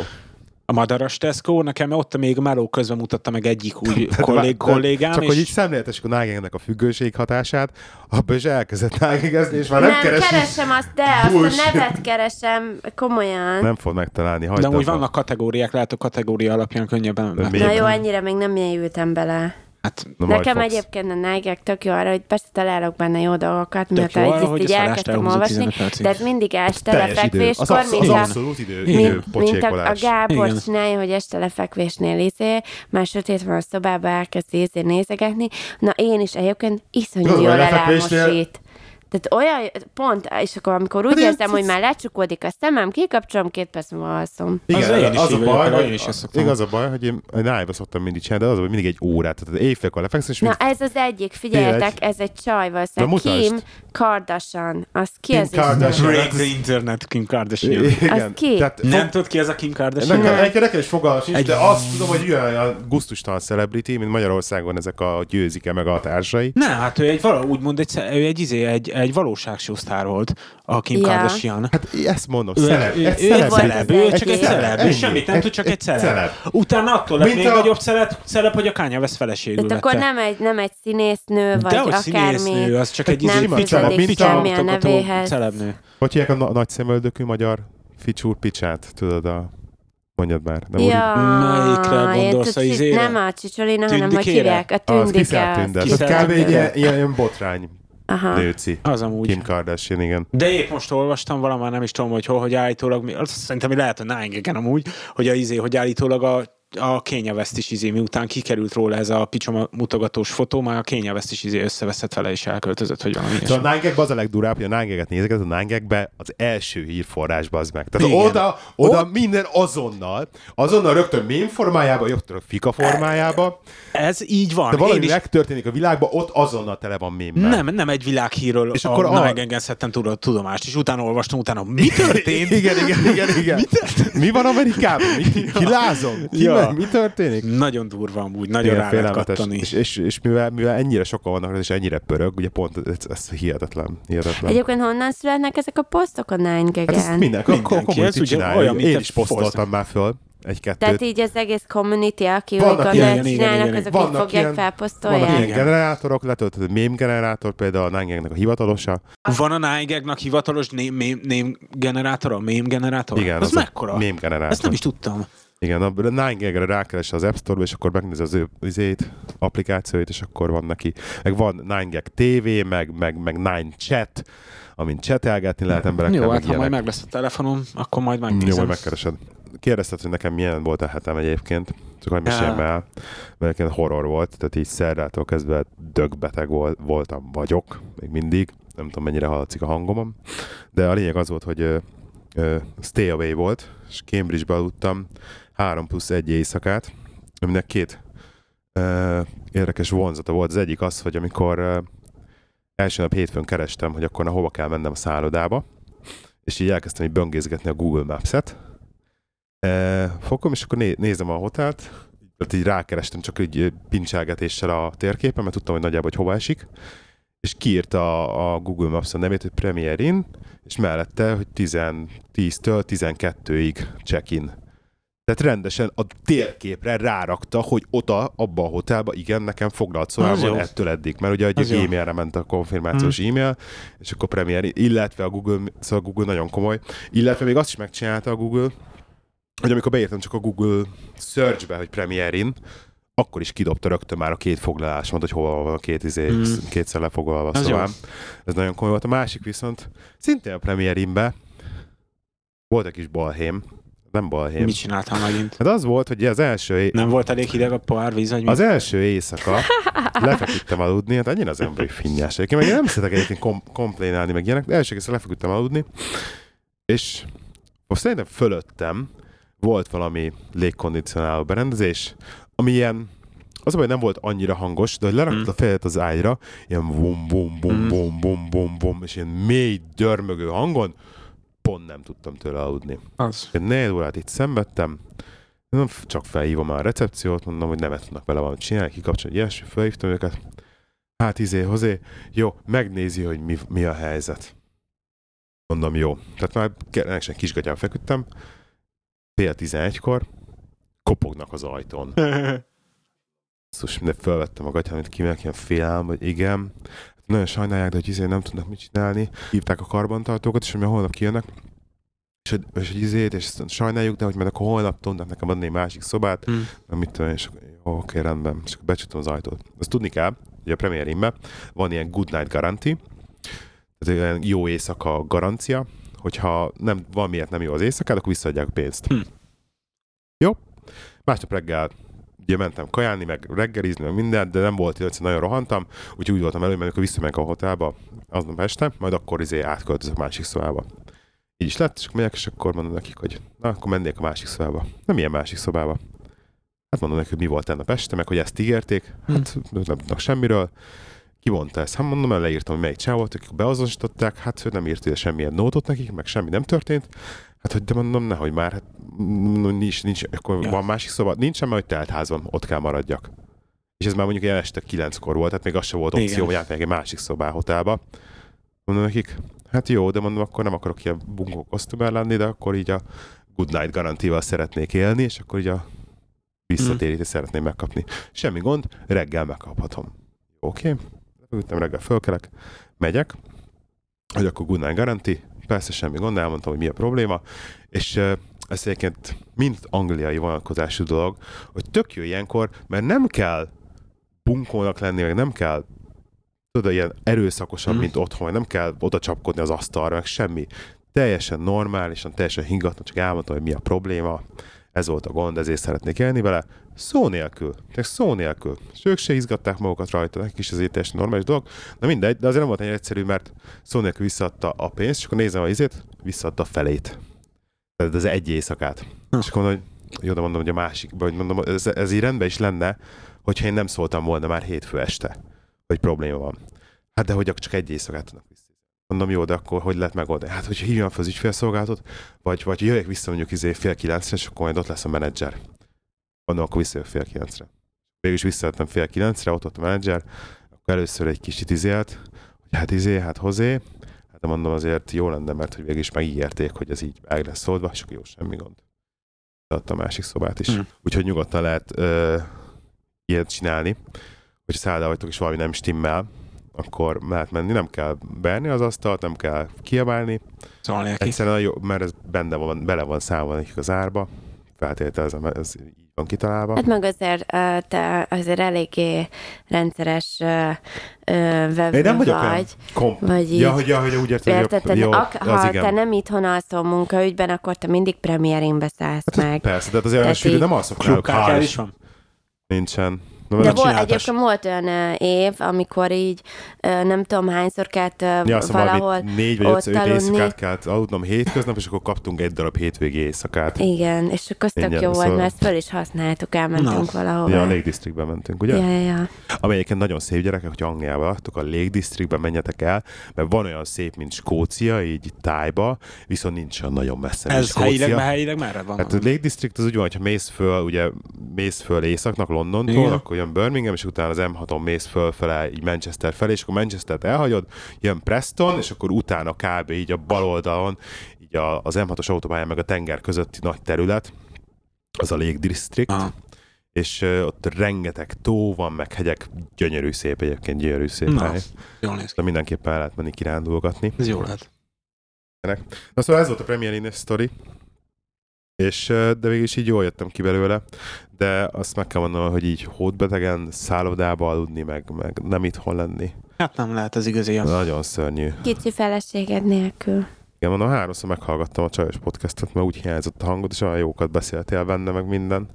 A Madaras Tesco, nekem ott még meló közben mutatta meg egyik úgy De- kollég, de- kollégám, Csak és hogy így szemléltessük a nágengnek a függőség hatását, abban is elkezdett nágegezni, és már nem, Nem, keresi. keresem azt, de azt Bullshit. a nevet keresem, komolyan. Nem fog megtalálni, hagyd de abba. vannak kategóriák, lehet a kategória alapján könnyebben. Na jó, ennyire még nem mélyültem bele. Hát, Na, Nekem fogsz. egyébként a Nike tök jó arra, hogy persze találok benne jó dolgokat, Tök miatt jó arra, hogy így elkezdtem olvasni, 15 percig. de ez mindig este Teljes idő. Az, lefekvéskor, mint az a, idő, mint, mint a, a. Gábor Igen. csinálja, hogy este lefekvésnél izé, már sötét van a szobába, elkezd izé nézegetni. Na én is egyébként iszonyú jól elámosít. Tehát olyan, pont, és akkor amikor úgy Hát érzem, hogy már lecsukódik a szemem, kikapcsolom, két perc múlva alszom. Igen, Az az, én is az, a baj, én hogy, is ezt igaz a baj, hogy én a nájba szoktam mindig csinálni, de az, hogy mindig egy órát, tehát éjfélkor lefeksz, és Na mind ez az egyik, figyeljetek, ez egy csaj valószínűleg. Kim Kardashian. Az ki Kim az Kardashian. Break the internet, Kim Kardashian. Igen. ki? Tehát Nem fog- tudod ki ez a Kim Kardashian? Nekem, nekem, nekem is fogalmam sincs, Egy- de azt tudom, hogy olyan guztustalan celebrity, mint Magyarországon ezek a győzike meg a társai. Nem, hát ő egy való, úgymond egy, ő egy, izé, egy, egy valóságshow sztár volt, a Kim Ja. Kardashian. Hát ezt mondom, celeb. ő, egy ő egy celeb, az csak egy Celeb, ennyi. semmit nem Egy- tud, csak egy egy celeb. Utána attól lett Mint még nagyobb celeb, hogy a Kanye West feleségül Tehát akkor vette. nem egy, nem egy színésznő, vagy akármi. színésznő, az csak egy nem izé fűződik celeb, semmi a nevéhez. celebnő. Hogy hívják a na- nagy szemöldökű magyar ficsúr picsát, tudod a... Mondjad már. Nem úgy- Ja, Melyikre gondolsz, a izére? Nem a csicsolina, hanem hogy hívják, a Az tündike. kiszállt az tündet. Az kiszállt kb. egy tündike. ilyen, ilyen, ilyen botrány Aha. nőci. Az amúgy. Kim Kardashian, igen. De épp most olvastam valamár, nem is tudom, hogy hol, hogy állítólag, mi- azt szerintem hogy lehet, hogy Nine Gag-en amúgy, hogy a izé, hogy állítólag a a Kanye West is izé, miután kikerült róla ez a picsoma mutogatós fotó, már a West is izé összeveszett vele és elköltözött, hogy valami Szóval a ilyesmi. nine az a legdurább, hogy a nine nézek, a nine az első hírforrásba az meg. Tehát Igen. oda, oda minden azonnal, azonnal rögtön mém formájába, rögtön fika formájába, Ez így van. de valami is megtörténik a világban, ott azonnal tele van mémmel. nem, nem egy világhírről És a akkor a- Nigegen szedtem tudod, tudomást, és utána olvastam, utána mi történt? Igen, igen, igen, igen. Mi, mi van Amerikában? Mi, ki lázom? Ki Ja. Mi történik? Nagyon durva amúgy, nagyon rá lehet kattani. És, és, és mivel, mivel ennyire sokan vannak, és ennyire pörög, ugye pont ez, ez hihetetlen. hihetetlen. Egyébként honnan születnek ezek a posztok a Nine Hát ezt Gag-en? minden, Mindenki, ez ugye olyan, mint Én is posztoltam már föl egy-kettőt. Tehát így az egész community, aki úgy Vannak gondolja, ilyen, igen, csinálnak, igen, azok igen. így Vannak fogják, ilyen- felposztolják. Vannak ilyen generátorok, letöltött mém generátor, például a Nine a hivatalosa. Van a Nigegnak hivatalos name, name, name generátora, meme generátor? Igen, az, az mekkora? mém generátor. Ezt nem is tudtam. Igen, a Nine Gag-re rákeres az App Store-ba, és akkor megnézi az ő izét, applikációit, és akkor van neki. Meg van Nine Gag TV, meg, meg, meg Nine Chat, amint csetelgetni lehet emberekkel, Jó, hát ha majd meg lesz a telefonom, akkor majd Jó, megnézem. majd megkeresed. Kérdezted, hogy nekem milyen volt a hetem egyébként, csak hogy meséljem el, mert egyébként horror volt, tehát így szerdától kezdve dögbeteg volt, voltam, vagyok, még mindig, nem tudom mennyire hallatszik a hangomon, de a lényeg az volt, hogy ö, ö, stay away volt, és Cambridge-be aludtam 3 plusz egy éjszakát, aminek két ö, érdekes vonzata volt. Az egyik az, hogy amikor ö, első nap hétfőn kerestem, hogy akkor na hova kell mennem a szállodába, és így elkezdtem így böngészgetni a Google Maps-et. E, fokom, és akkor né- nézem a hotelt, tehát így rákerestem csak így pincselgetéssel a térképen, mert tudtam, hogy nagyjából hogy hova esik, és kiírta a, a Google Maps a nevét, hogy Premier Inn, és mellette, hogy 10, 10-től 12-ig check-in. Tehát rendesen a térképre rárakta, hogy oda, abba a hotelba, igen, nekem szobában jó. ettől eddig. Mert ugye egy e-mailre ment a konfirmációs e-mail, és akkor Premier, illetve a Google, szóval a Google nagyon komoly, illetve még azt is megcsinálta a Google, hogy amikor beírtam csak a Google Search-be, hogy Premier Inn, akkor is kidobta rögtön már a két foglalásomat, hogy hol van a két izé, Mm. kétszer lefoglalva Az szobám. Ez nagyon komoly volt. A másik viszont szintén a Premier Innbe volt egy kis balhém, nem balhém. Mit csináltam megint? Hát az volt, hogy az első, é- Nem volt elég hideg a pohár víz, vagy mi? az első éjszaka lefeküdtem aludni, hát annyira az emberi finnyás. Egyébként meg én nem szeretek egyébként kom- komplénálni, meg ilyenek, de első éjszaka lefeküdtem aludni, és most szerintem fölöttem volt valami légkondicionáló berendezés, ami ilyen, az a baj, nem volt annyira hangos, de hogy lerakta Mm. a fejet az ágyra, ilyen bum bum bum bum bum bum bum, és ilyen mély, dörmögő hangon, pont nem tudtam tőle aludni. Az. Én négy órát itt szenvedtem, nem csak felhívom már a recepciót, mondom, hogy nem tudnak vele valamit csinálni, kikapcsolni, ilyesmi, felhívtam őket. Hát izé, hozé, jó, megnézi, hogy mi, mi a helyzet. Mondom, jó. Tehát már rendesen kisgatyán feküdtem, fél tizenegykor, kopognak az ajtón. Szus, minden felvettem a gatyán, mint kimek ilyen félelem, hogy igen. Nagyon sajnálják, de hogy izé nem tudnak mit csinálni. Hívták a karbantartókat, és ami holnap kijönnek, és hogy, és hogy izét, és sajnáljuk, de hogy majd akkor holnap tudnak nekem adni egy másik szobát, Mm. meg mit tudom és oké, rendben, és akkor becsütöm az ajtót. Azt tudni kell, hogy a Premier Inn-ben van ilyen good night guarantee, tehát ilyen jó éjszaka garancia, hogyha nem, valamiért nem jó az éjszakád, akkor visszaadják a pénzt. Hm. Jó? Másnap reggel ugye mentem kajálni, meg reggelizni, meg mindent, de nem volt, illetve nagyon rohantam, úgyhogy úgy voltam elő, mert amikor visszamegyek a hotelba aznap este, majd akkor izé átköltözök a másik szobába. Így is lett, és akkor megyek, és akkor mondom nekik, hogy na, akkor mennék a másik szobába. Nem ilyen másik szobába. Hát mondom nekik, hogy mi volt tennap este, meg hogy ezt ígérték. Hát nem tudnak semmiről. Ki mondta ezt? Hát mondom, leírtam, hogy melyik csáv volt, akik beazonosították, hát ő nem írt ide semmilyen nótot nekik, meg semmi nem történt. Hát, hogy de mondom, nehogy már, hát mm, nincs, nincs, akkor Ja. van másik szoba, nincsen, mert hogy teltházban ott kell maradjak. És ez már mondjuk ilyen este kilenckor volt, tehát még az se volt opció, Igen. hogy átmegyek egy másik szobá hotelba. Mondom nekik, hát jó, de mondom, akkor nem akarok ilyen bunkó kosztümben lenni, de akkor így a good night garantíval szeretnék élni, és akkor így a visszatérítést szeretném megkapni. Semmi gond, reggel megkaphatom. Oké, okay. Reggel fölkelek, megyek, hogy akkor good night garanti, persze semmi gond, elmondtam, hogy mi a probléma, és ez egyébként mind angliai vonatkozású dolog, hogy tök jó ilyenkor, mert nem kell bunkónak lenni, meg nem kell tudod, ilyen erőszakosan, Mhm. mint otthon, nem kell oda csapkodni az asztalra, meg semmi. Teljesen normálisan, teljesen higgadtan, csak elmondtam, hogy mi a probléma. Ez volt a gond, ezért szeretnék élni vele, szó nélkül, tehát szó nélkül. És ők se izgatták magukat rajta, nekik is azért teljesen normális dolog. Na mindegy, de azért nem volt egy egyszerű, mert szó nélkül visszaadta a pénzt, és akkor nézem a izét, visszaadta a felét. Tehát az egy éjszakát. Ha. És akkor mondom, hogy jó, de mondom, hogy a másik, vagy mondom, ez, ez így rendben is lenne, hogyha én nem szóltam volna már hétfő este, hogy probléma van. Hát de hogy csak egy éjszakát tudnak. Mondom, jó, de akkor hogy lehet megoldani? Hát, hogyha hívjam fel az ügyfélszolgálatot, vagy, vagy jöjjek vissza mondjuk izé fél kilencre, és akkor majd ott lesz a menedzser. Mondom, akkor visszajövök fél kilencre. Végül is visszajöttem fél kilencre, ott ott a menedzser, akkor először egy kicsit izélt, hogy hát izé, hát hozé. Hát de mondom, azért jó lenne, mert hogy végül is megígérték, hogy ez így meg lesz oldva, és akkor jó, semmi gond. Adta a másik szobát is. Mm. Úgyhogy nyugodtan lehet ö, ilyet csinálni, hogy szállodában vagytok, és valami nem stimmel, akkor lehet menni, nem kell beerni az asztalt, nem kell kiabálni, Szólni neki. Egyszerűen jó, mert ez benne van, bele van szállva nekik az árba, feltételezem, ez így van kitalálva. Hát meg azért te azért eléggé rendszeres vevő Én nem vagyok vagy. kom... vagy így. Ja, hogy, ja, hogy úgy érted, Érted? hogy jó, ak- ha igen. te nem itthon alszol munkaügyben, akkor te mindig premierén beszállsz Hát meg. Persze, de hát azért olyan Tehát sűrű nem alszok náluk, hál' is van? Nincsen. Na, De volt, egyébként volt olyan ö, év, amikor így ö, nem tudom hányszor kellett ö, Ja, mondom, valahol... valahol négy vagy ott öt, öt éjszakát kellett aludnom hétköznap, és akkor kaptunk egy darab hétvégi éjszakát. Igen, és akkor az tök jó volt, szóval- mert ezt föl is használtuk, elmentünk valahova. Ja, a Lake Districtbe mentünk, ugye? ja, ja. Ami egyébként nagyon szép gyerekek, hogy Angliába laktok, a Lake Districtbe menjetek el, mert van olyan szép, mint Skócia, így tájba, viszont nincs olyan nagyon messze, Ez helyileg, Skócia. mert helyileg merre van? Hát a Lake District az úgy van, hogyha mész föl, ugye mész föl északnak Londontól, Igen. akkor jön Birmingham, és utána az M6-on mész fölfele, így Manchester felé, és akkor Manchester-t elhagyod, jön Preston, és akkor utána kb. így a bal oldalon, így a, az M6-os autópályán meg a tenger közötti nagy terület, az a Lake District, Aha. és uh, ott rengeteg tó van, meg hegyek, gyönyörű szép egyébként, gyönyörű szép Na. hely. Jól néz ki. De mindenképpen el lehet menni kirándulgatni. Ez jó lehet. Na szóval ez volt a Premier Inn sztori, és de végül is így jól jöttem ki belőle, de azt meg kell mondanom, hogy így hódbetegen, szállodába aludni, meg, meg nem itthon lenni. Hát nem lehet ez igazi. Nagyon szörnyű. Kicsi feleséged nélkül. Igen, mondom, háromszor meghallgattam a csajos podcastot, mert úgy hiányzott a hangod, és olyan jókat beszéltél benne, meg minden.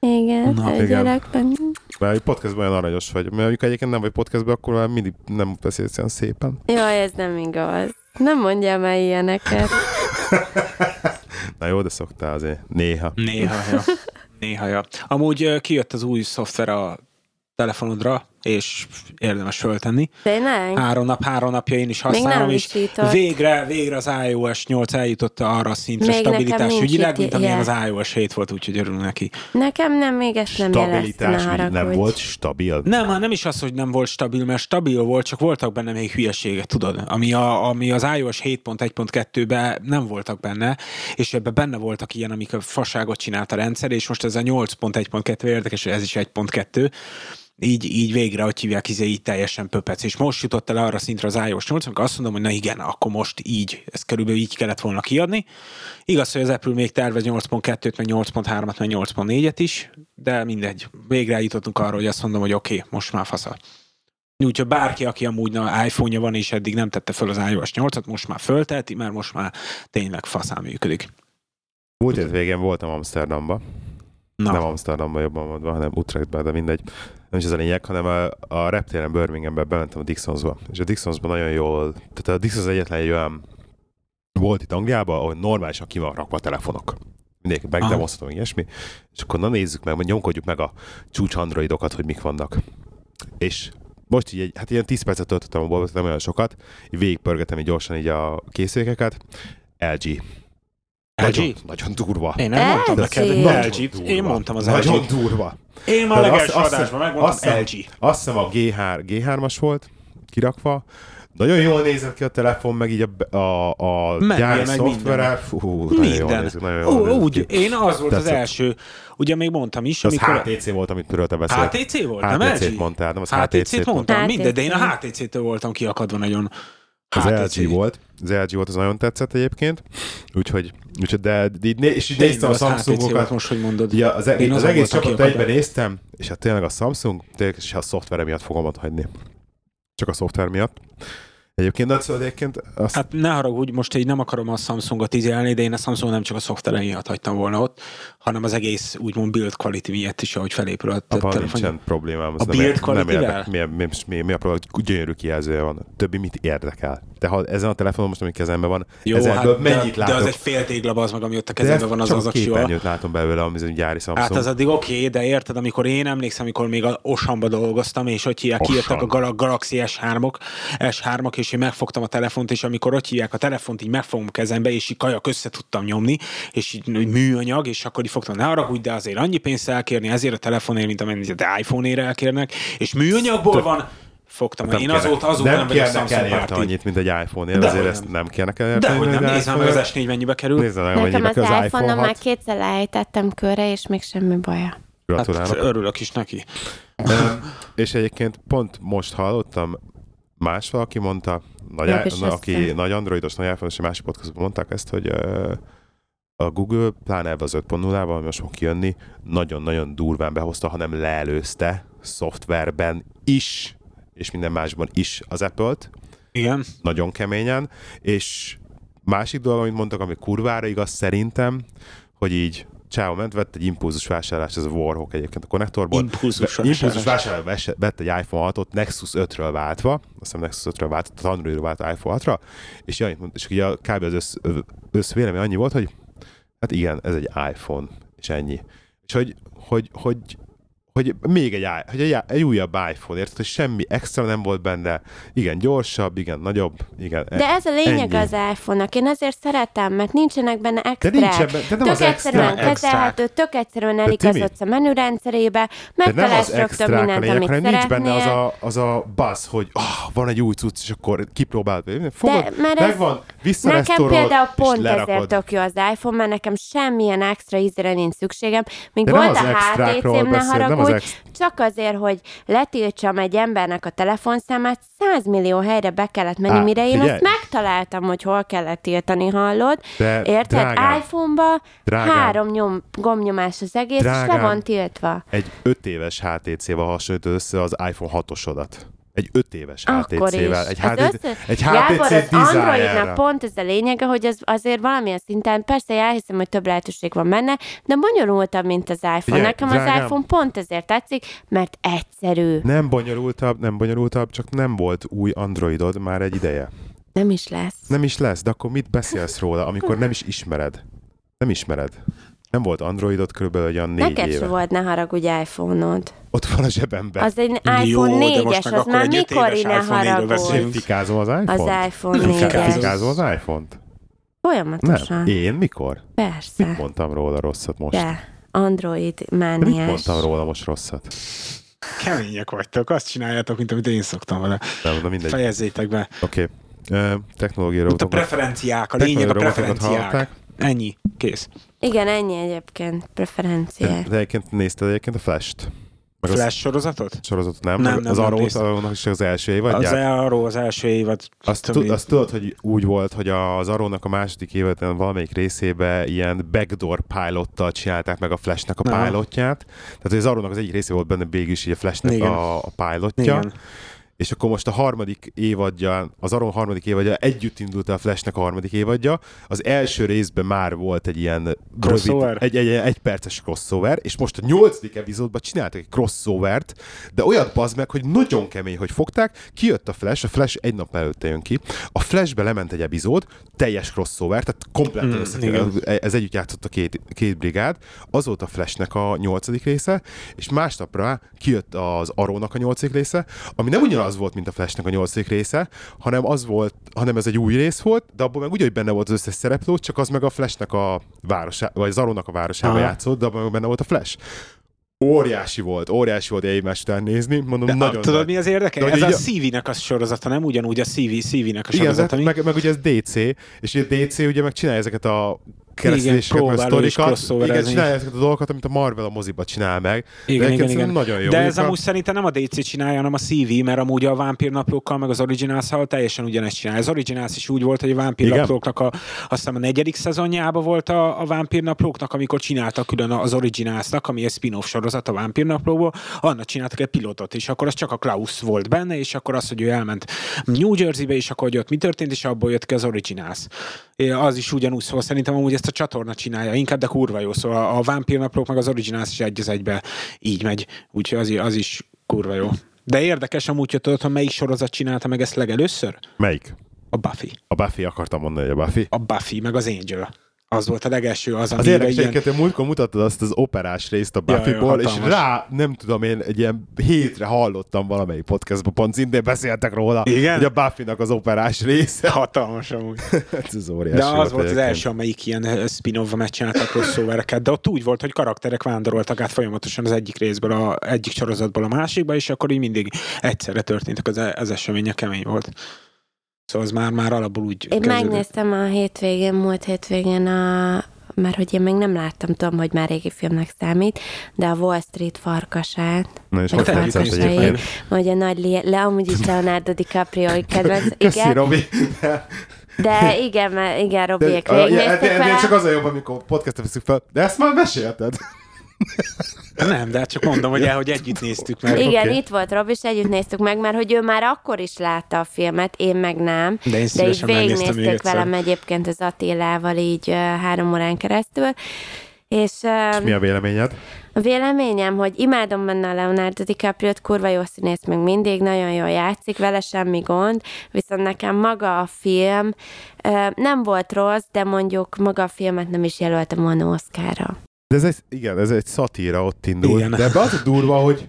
Igen, Na, a igen. gyerekben. Mert egy podcastban olyan aranyos vagy. Mert amikor egyébként nem vagy podcastban, akkor már mindig nem beszélsz olyan szépen. Jaj, ez nem igaz. Nem mondjál már ilyeneket. Na jó, de szoktál azért. Néha. Néha, ja. Néha, ja. Amúgy kijött az új szoftver a telefonodra, és érdemes föltenni. Tényleg? Három nap, három napja én is használom, és visított. végre, végre az iOS 8 eljutott arra a szintre Még stabilitás ügyileg, mint amilyen ilyen. az iOS 7 volt, úgyhogy örülünk neki. Nekem nem, még ezt nem Stabilitás ügy nem volt stabil. Nem, hát nem is az, hogy nem volt stabil, mert stabil volt, csak voltak benne még hülyeségek, tudod, ami, a, ami az iOS 7.1.2-ben nem voltak benne, és ebben benne voltak ilyen, amik a fasságot csinált a rendszer, és most ez a 8.1.2 érdekes, hogy ez is 1.2, így, így végre, hogy hívják, izé, így teljesen pöpec. És most jutott el arra szintre az iOS 8, amikor azt mondom, hogy na igen, akkor most így, ez körülbelül így kellett volna kiadni. Igaz, hogy az Apple még tervez 8.2-t, meg 8.3-at, meg 8.4-et is, de mindegy. Végre eljutottunk arra, hogy azt mondom, hogy oké, okay, most már fasza. Úgyhogy bárki, aki amúgy na, iPhone-ja van, és eddig nem tette föl az iOS 8-at, most már fölteheti, mert most már tényleg faszán működik. Múlt hét végén voltam Amsterdamba. Na, Nem Amsterdamba jobban mondva, hanem Utrechtbe, de mindegy. Nem is ez a lényeg, hanem a, a reptéren Birminghambe bementem a Dixonsba. És a Dixonsban nagyon jól, tehát a Dixons egyetlen egy olyan volt itt Angliában, ahol normálisan ki van rakva a telefonok. Mindenki megdemozhatom, ilyesmi. És akkor na nézzük meg, nyomkodjuk meg a csúcs androidokat, hogy mik vannak. És most így, egy, hát ilyen 10 percet töltöttem a boltot, nem olyan sokat, így végigpörgetem így gyorsan így a készülékeket. LG. Nagyon, LG? nagyon durva. Én nem mondtam LG. neked, hogy Nagyon LG. durva. Én mondtam az Nagyon LG. durva. Én már legelső azt- adásban megmondtam azt LG. Azt hiszem a G3, G3-as volt kirakva. Nagyon jól nézett ki a telefon, meg így a, a, a Mennie, gyári meg szoftvere. Fú, nagyon jól nézik, nagyon jól nézik úgy, ki. én az volt az Tetszett. első, ugye még mondtam is, Az amikor... HTC volt, amit miről te beszélt. HTC volt, nem HTC-t LG? mondtál, nem az HTC-t HTC-t mondtam, mindegy, de én a HTC-től voltam kiakadva nagyon. Az HTC. LG volt. Az LG volt, az nagyon tetszett egyébként. Úgyhogy, úgyhogy de, de né- és így néztem a az Samsungokat. most, hogy mondod. Ja, az, Én Én az azon egész csapat egyben néztem, és hát tényleg a Samsung, tényleg és a szoftvere miatt fogom ott hagyni. Csak a szoftver miatt. Egyébként, egyébként azt... Hát ne haragudj, most így nem akarom a Samsungot izélni, de én a Samsung nem csak a szoftvere miatt hagytam volna ott, hanem az egész úgymond build quality miatt is, ahogy felépül a Abban telefon. nincsen problémám. Az A nem build quality-vel? Mi, mi, mi, mi, a probléma, gyönyörű kijelzője van. Többi mit érdekel? De ha ezen a telefonon most, ami kezemben van, Jó, ezen hát, mennyit de, látok? de az egy fél téglab az meg, ami ott a kezemben van, az az a képernyőt látom belőle, ami az egy gyári Samsung. Hát az addig oké, okay, de érted, amikor én emlékszem, amikor még a Osamba dolgoztam, és hogy hívják, kijöttek a Gal- Galaxy S3-ok, S3-ok, és én megfogtam a telefont, és amikor ott hívják a telefont, így megfogom kezembe, és így kajak össze tudtam nyomni, és így műanyag, és akkor így fogtam, ne haragudj, de azért annyi pénzt elkérni ezért a telefonért, mint amennyit a iPhone-ére elkérnek, és műanyagból van, fogtam. Nem én kérnek- azóta, azóta nem, nem vagyok Samsung érte párti. annyit, mint egy iPhone-ér, De azért hogy ezt nem. nem kérnek el De érte, hogy nem, nézd már meg az S4 mennyibe kerül. Nézd meg, Nekem mennyibe az az iPhone-on iPhone már 6. kétszer lejtettem körre, és még semmi baja. Hát, Gratulálok. örülök is neki. És egyébként pont most hallottam, más valaki mondta, nagy, na, aki össze. nagy androidos, nagy iPhone-os, másik podcastban mondták ezt, hogy ö, a Google, pláne ebbe az 5.0-val, ami most fog kijönni, nagyon-nagyon durván behozta, hanem leelőzte szoftverben is, és minden másban is az Apple-t, Igen. nagyon keményen, és másik dolog, amit mondtak, ami kurvára igaz szerintem, hogy így Csáó ment, vett egy impulzus vásárlást, ez a Warhawk egyébként a konnektorból. Impulzus impulzus vásárlás. vásárlás vett egy iPhone 6-ot Nexus 5-ről váltva, azt hiszem Nexus 5-ről váltott, az Androidról vált iPhone 6-ra, és, mondta, és ugye a- kb. az össz, összvélemény annyi volt, hogy hát igen, ez egy iPhone, és ennyi. És hogy, hogy, hogy, hogy még egy, hogy egy, egy újabb iPhone, érted, hogy semmi extra nem volt benne, igen, gyorsabb, igen, nagyobb, igen. De ez a lényeg ennyi. az iPhone-nak. Én azért szeretem, mert nincsenek benne De extrák. nincs ebben, de nem tök az egyszerűen extra, kezelhető, tök egyszerűen eligazodsz a menürendszerébe, de nem az megtalálsz rögtön extrák a mindent, lényeg, amit hanem nincs benne az szeretnél. a, az a buzz, hogy oh, van egy új cucc, és akkor kipróbálod. Fogod, mert ez- megvan, Nekem például pont ezért tök jó az iPhone, mert nekem semmilyen extra ízre nincs szükségem. Míg De volt a HTC-m, ne beszél, haragudj, ex- csak azért, hogy letiltsam egy embernek a telefonszámát, 100 millió helyre be kellett menni, Á, mire én figyelj. azt megtaláltam, hogy hol kellett tiltani, hallod? De Érted? drágám, iPhone-ba Drágám. három nyom, gombnyomás az egész, és Drágám. le van tiltva. egy 5 éves HTC-vel hasonlítod össze az iPhone 6-osodat. Egy 5 éves. HTC-vel. Egy Az HTC, össze- egy Gábor, HTC az Androidnak pont ez a lényege, hogy az azért valamilyen szinten, persze elhiszem, hogy több lehetőség van benne, de bonyolultabb, mint az iPhone. Figyelj, Nekem az drágám. iPhone pont ezért tetszik, mert egyszerű. Nem bonyolultabb, nem bonyolultabb, csak nem volt új Androidod már egy ideje. Nem is lesz. Nem is lesz, de akkor mit beszélsz róla, amikor nem is ismered? Nem ismered. Nem volt Androidod körülbelül olyan négy Neked éve. volt, ne haragudj, iPhone-od. Ott van a zsebemben. Az egy iPhone de most 4-es, meg az már egy öt mikor éves ne iPhone 4-ről haragudj. fikázom az iPhone-t? Az iPhone Fika- 4-es. Fikázom az iPhone-t? Folyamatosan. Nem. Én mikor? Persze. Mit mondtam róla rosszat most? De. Android De mit mániás. mondtam róla most rosszat? Kemények vagytok, azt csináljátok, mint amit én szoktam vele. Nem, de mindegy. Fejezzétek be. Oké. Okay. Technológiai Itt a robotokat, preferenciák, a lényeg a robotokat preferenciák. hallották. Ennyi, kész. Igen, ennyi egyébként preferenciák. De egyébként nézted egyébként a Flash-t? Meg az Flash sorozatot? sorozatot nem? Nem, nem, az néztem. annak is az első évad Az arról az első évad. Azt, tud, azt tudod, hogy úgy volt, hogy az Arónak a második évadban valamelyik részébe ilyen backdoor pilottal csinálták meg a Flashnek a Aha. pilotját. Tehát hogy az Arónak az egyik része volt benne végül is így a Flashnek Igen. a, a pilotja. Igen. És akkor most a harmadik évadja, az Aron harmadik évadja, együtt indult a Flashnek a harmadik évadja. Az első részben már volt egy ilyen Crossover? rövid, egy, egy, egy perces crossover, és most a nyolcadik epizódban csináltak egy crossovert, de olyat bazd meg, hogy nagyon kemény, hogy fogták, kijött a Flash, a Flash egy nap előtte jön ki, a Flashbe lement egy epizód, teljes crossover, tehát kompletten Mm, mm, igen. ez együtt játszott a két, két brigád, az volt a Flashnek a nyolcadik része, és másnapra kijött az Arónak a nyolcadik része, ami nem ugyanaz volt, mint a Flashnek a nyolcadik része, hanem az volt, hanem ez egy új rész volt, de abban meg úgy, hogy benne volt az összes szereplő, csak az meg a Flashnek a városá, vagy az Arónak a városában Aha. játszott, de abban meg benne volt a Flash. Óriási volt, óriási volt egymás után nézni, mondom, De, nagyon tudod, nagy. mi az érdeke? De hogy Ez a így- CV-nek a sorozata, nem ugyanúgy a CV, CV-nek a Igen, sorozata. de, mi? meg, meg ugye ez DC, és ugye DC ugye meg csinálja ezeket a keresztüléseket, sztorikat. Igen, csinálja ezeket a dolgokat, amit a Marvel a moziba csinál meg. Igen, De igen, igen. nagyon jó. De ez amúgy szerintem nem a DC csinálja, hanem a CV, mert amúgy a vámpírnaplókkal, meg az originals teljesen ugyanezt csinálja. Az originals is úgy volt, hogy a vámpírnaplóknak a, azt hiszem a negyedik szezonjában volt a, a vámpírnaplóknak, amikor csináltak külön az originalsnak, ami egy spin-off sorozat a vámpírnaplóból, annak csináltak egy pilotot, és akkor az csak a Klaus volt benne, és akkor az, hogy ő elment New Jerseybe, és akkor hogy ott mi történt, és abból jött ki az originals. Az is ugyanúgy szól, szerintem amúgy ezt a csatorna csinálja, inkább, de kurva jó, szóval a vámpírnaplók meg az originals is egy az egybe így megy, úgyhogy az, az is kurva jó. De érdekes amúgy, hogy tudod, hogy melyik sorozat csinálta meg ezt legelőször? Melyik? A Buffy. A Buffy akartam mondani, hogy a Buffy. A Buffy, meg az Angel. Az volt a legelső, az, Az ami érdekes ilyen... hogy múltkor mutattad azt az operás részt a Ja, ja, Buffy-ból, és rá, nem tudom én, egy ilyen hétre hallottam valamelyik podcastban, pont szintén beszéltek róla, Igen? hogy a Buffy-nak az operás része. Hatalmas amúgy. Hát ez óriási. De az volt az egyébként. első, amelyik ilyen ö, spin-off megcsináltak crossovereket, de ott úgy volt, hogy karakterek vándoroltak át folyamatosan az egyik részből, a egyik sorozatból a másikba, és akkor így mindig egyszerre történtek az, az események, kemény volt. Szóval az már, már alapból úgy Én kezdődött. megnéztem a hétvégén, múlt hétvégén a mert hogy én még nem láttam, tudom, hogy már régi filmnek számít, de a Wall Street farkasát, Na és hogy tetszett egyébként? hogy a nagy, li- le, amúgy is Leonardo DiCaprio kedvenc, Köszi, igen, Robi. de igen, mert igen, Robiék végignéztek vele. csak az a jobb, amikor podcastet veszünk fel. De ezt már mesélted. Nem, de hát csak mondom, hogy el, hogy együtt néztük meg. Igen, Oké. itt volt Rob, és együtt néztük meg, mert hogy ő már akkor is látta a filmet, én meg nem. De én De így végignézték velem egyébként az Attilával így három órán keresztül. És, uh, Mi a véleményed? A véleményem, hogy imádom benne a Leonardo DiCaprio-t, kurva jó színész még mindig, nagyon jól játszik, vele semmi gond, viszont nekem maga a film nem volt rossz, de mondjuk maga a filmet nem is jelöltem volna Oscarra. De ez egy, igen, ez egy szatíra ott indul. Igen. De ebbe az a durva, hogy,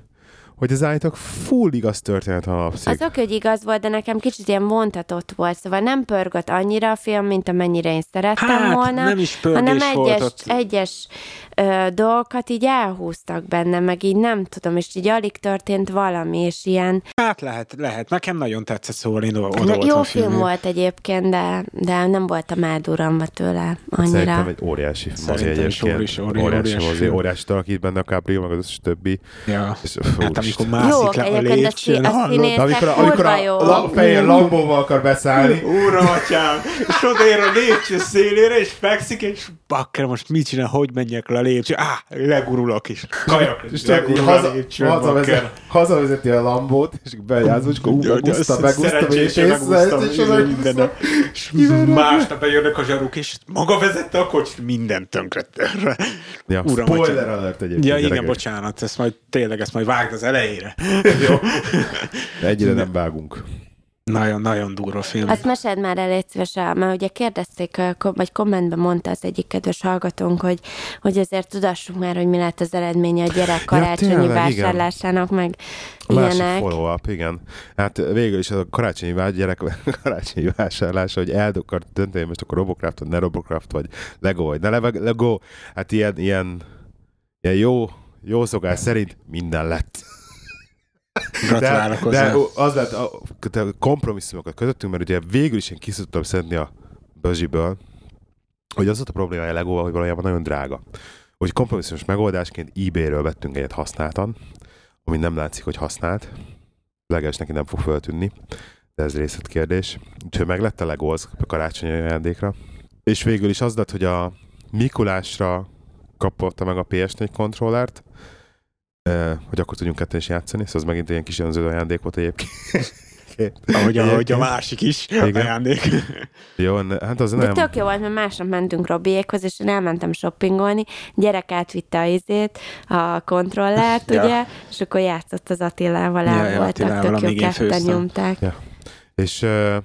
hogy ez állítólag full igaz történet alapszik. Az oké, hogy igaz volt, de nekem kicsit ilyen vontatott volt, szóval nem pörgött annyira a film, mint amennyire én szerettem Hát, volna. nem is pörgés hanem volt egyes, ott. egyes ö, dolgokat így elhúztak benne, meg így nem tudom, és így alig történt valami, és ilyen Hát lehet, lehet. Nekem nagyon tetszett, szóval én oda, Na, jó film filmnél. volt egyébként, de, de nem voltam eldurranva tőle Szerintem annyira. egy óriási mozi Szerintem egyébként. óriási- óri- óriási óriási mozi, film. óriási alakít benne a Caprio, meg az összes többi. Ja. És, Hát amikor már... Jó, mászik le a lépcsőn, hallod? amikor, a- amikor a, jó. a fehér lambóval akar beszállni, Uram, atyám! És odaér a lépcső szélére, és fekszik, és bakker, most mit csinál, hogy menjek le lépcső? Á, legurulok is. Kajak, és legurul a haza, lépcsőn, hazavezet, hazavezeti a lambót, és bejázol, és akkor megúszta, megúszta, és megúsztam, és minden. És másnap bejönnek a zsaruk, és maga vezette a kocsit, minden tönkre. Ja, Uram, spoiler alert egyébként. Ja, igen, bocsánat, ezt majd tényleg, ezt majd vágd az elejére. Jó. Egyre nem vágunk. Nagyon, nagyon durva film. Azt meséld már el, légy szíves, el, mert ugye kérdezték, vagy kommentben mondta az egyik kedves hallgatónk, hogy, hogy azért tudassuk már, hogy mi lett az eredménye a gyerek karácsonyi tényleg, igen. vásárlásának, meg A ilyenek. follow-up, igen. Hát végül is a karácsonyi vá- gyerek karácsonyi vásárlása, hogy el akart dönteni, most akkor Robocraft, vagy ne Robocraft, vagy Lego, vagy ne Lego, Lego. Hát ilyen, ilyen, ilyen jó, jó szokás szerint minden lett. Gratulálok de, de hozzá. az lett, a, de kompromisszumokat kötöttünk, mert ugye végül is én ki tudtam szedni a Bözsiből, hogy az volt a problémája Legóval, hogy valójában nagyon drága. Hogy kompromisszumos megoldásként eBay-ről vettünk egyet használtan, ami nem látszik, hogy használt. Leges neki nem fog föltűnni, de ez részletkérdés. Úgyhogy meg lett a Lego az a karácsonyi ajándékra. És végül is az lett, hogy a Mikulásra kapotta meg a PS4 kontrollert, hogy akkor tudjunk ketten is játszani, szóval az megint ilyen kis önző ajándék volt egyébként. Ahogy, ahogy a másik is, Igen. ajándék. Jó, ne, hát az De nem. tök jó volt, mert másnap mentünk Robiékhoz, és én elmentem shoppingolni, gyerek átvitte a izét, a kontrollert, Ja. ugye, és akkor játszott az Attilával, Ja, el ja, voltak, Attilával, tök jó ketten nyomták. És, eh,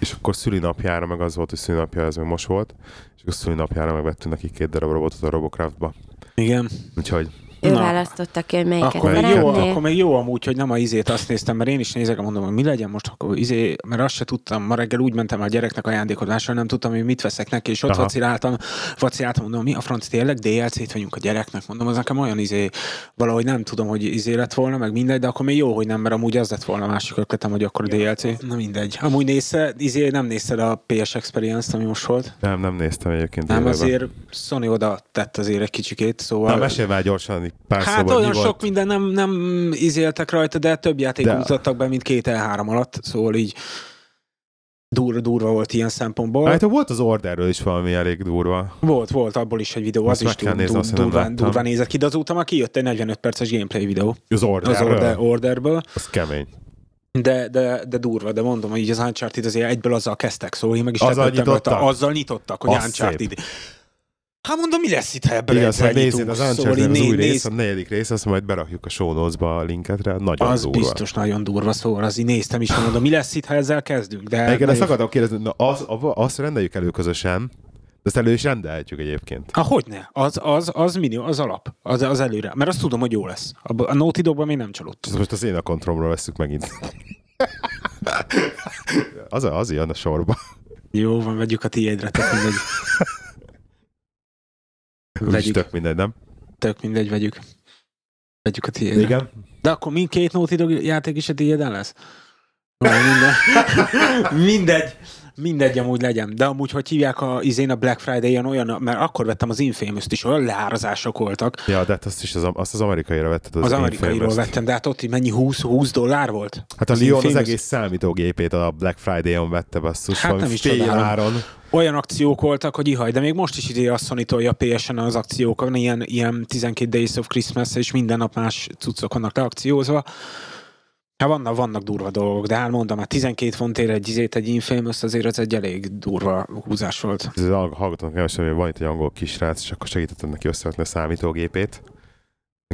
és akkor szülinapjára meg az volt, hogy szülinapja ez meg most volt, és akkor szülinapjára megvettünk neki két darab robotot a Robocraftba. Igen. Úgyhogy ő Na. választotta ki, hogy melyiket Akkor még, melyiket? jó, szeretné. akkor még jó amúgy, hogy nem a izét azt néztem, mert én is nézek, mondom, hogy mi legyen most, akkor izé, mert azt se tudtam, ma reggel úgy mentem a gyereknek ajándékot vásárolni, nem tudtam, hogy mit veszek neki, és ott Aha. vaciláltam, vaciláltam, mondom, mi a franc tényleg DLC-t vagyunk a gyereknek, mondom, az nekem olyan izé, valahogy nem tudom, hogy izé lett volna, meg mindegy, de akkor még jó, hogy nem, mert amúgy az lett volna a másik ötletem, hogy akkor a DLC. Na mindegy. Amúgy nézze, izé nem nézted a PS Experience-t, ami most volt? Nem, nem néztem egyébként. Nem, élőben. azért Sony oda tett azért egy kicsikét, szóval... Na, mesélj már gyorsan, pár Hát szóban, olyan mi sok volt? minden nem, nem izéltek rajta, de több játékot De- mutattak be, mint két E3 alatt, szóval így durva, durva volt ilyen szempontból. Hát volt az orderről is valami elég durva. Volt, volt abból is egy videó, Azt az is nézni, dur, azt nem durván, nézett ki, de azóta már kijött egy 45 perces gameplay videó Az orderről? az order, orderből, Az kemény. de, de, de durva, de mondom, hogy így az Uncharted azért egyből azzal kezdtek, szóval én meg is Azzal nyitottak? rajta. Azzal nyitottak, hogy Az Uncharted. Hát mondom, mi lesz itt, ha Igen, egyszer szóval nézzéd nyitunk? az Szóval Uncharted, így az új né- rész, a negyedik rész, azt majd berakjuk a show a linket rá, nagyon Az durva. biztos nagyon durva, szóval az így néztem is, mondom, mi lesz itt, ha ezzel kezdünk. De Egyébként ezt akartam kérdezni, na az, azt rendeljük elő közösen, de ezt elő is rendelhetjük egyébként. Ha hogyne, az, az, az minimum, az alap, az, az előre. Mert azt tudom, hogy jó lesz. A, a Naughty Dogban még nem csalódtam. Most az én a kontrollról veszük megint. az, az jön a sorba. Jó van, vegyük a tiédre, tök mindegy. Úgyis Vegyük, tök mindegy, nem? tök mindegy, vegyük. Vegyük a tiédre. Igen. De akkor mindkét Naughty Dog játék is a tiéden lesz? Minden. mindegy. Mindegy, amúgy legyen. De amúgy, hogy hívják a izén a Black Friday-on olyan, mert akkor vettem az infamous is, olyan leárazások voltak. Ja, de hát azt is az, azt az amerikaira vetted. Az, Az, az amerikairól vettem, de hát ott mennyi 20, 20 dollár volt? Hát a Az Leon az Infamous- egész számítógépét a Black Friday-on vette basszus. Hát nem is fél áron. olyan akciók voltak, hogy ihaj, de még most is ide a Sony tolja a PSN az akciókon, ilyen, ilyen 12 Days of Christmas, és minden nap más cuccok vannak leakciózva. Hát vannak, vannak durva dolgok, de hát mondom, hát 12 fontért egy izét, egy Infamous, azért az egy elég durva húzás volt. Ez hallgatónak hogy van itt egy angol kisrác, és akkor segítettem neki összerakni a számítógépét.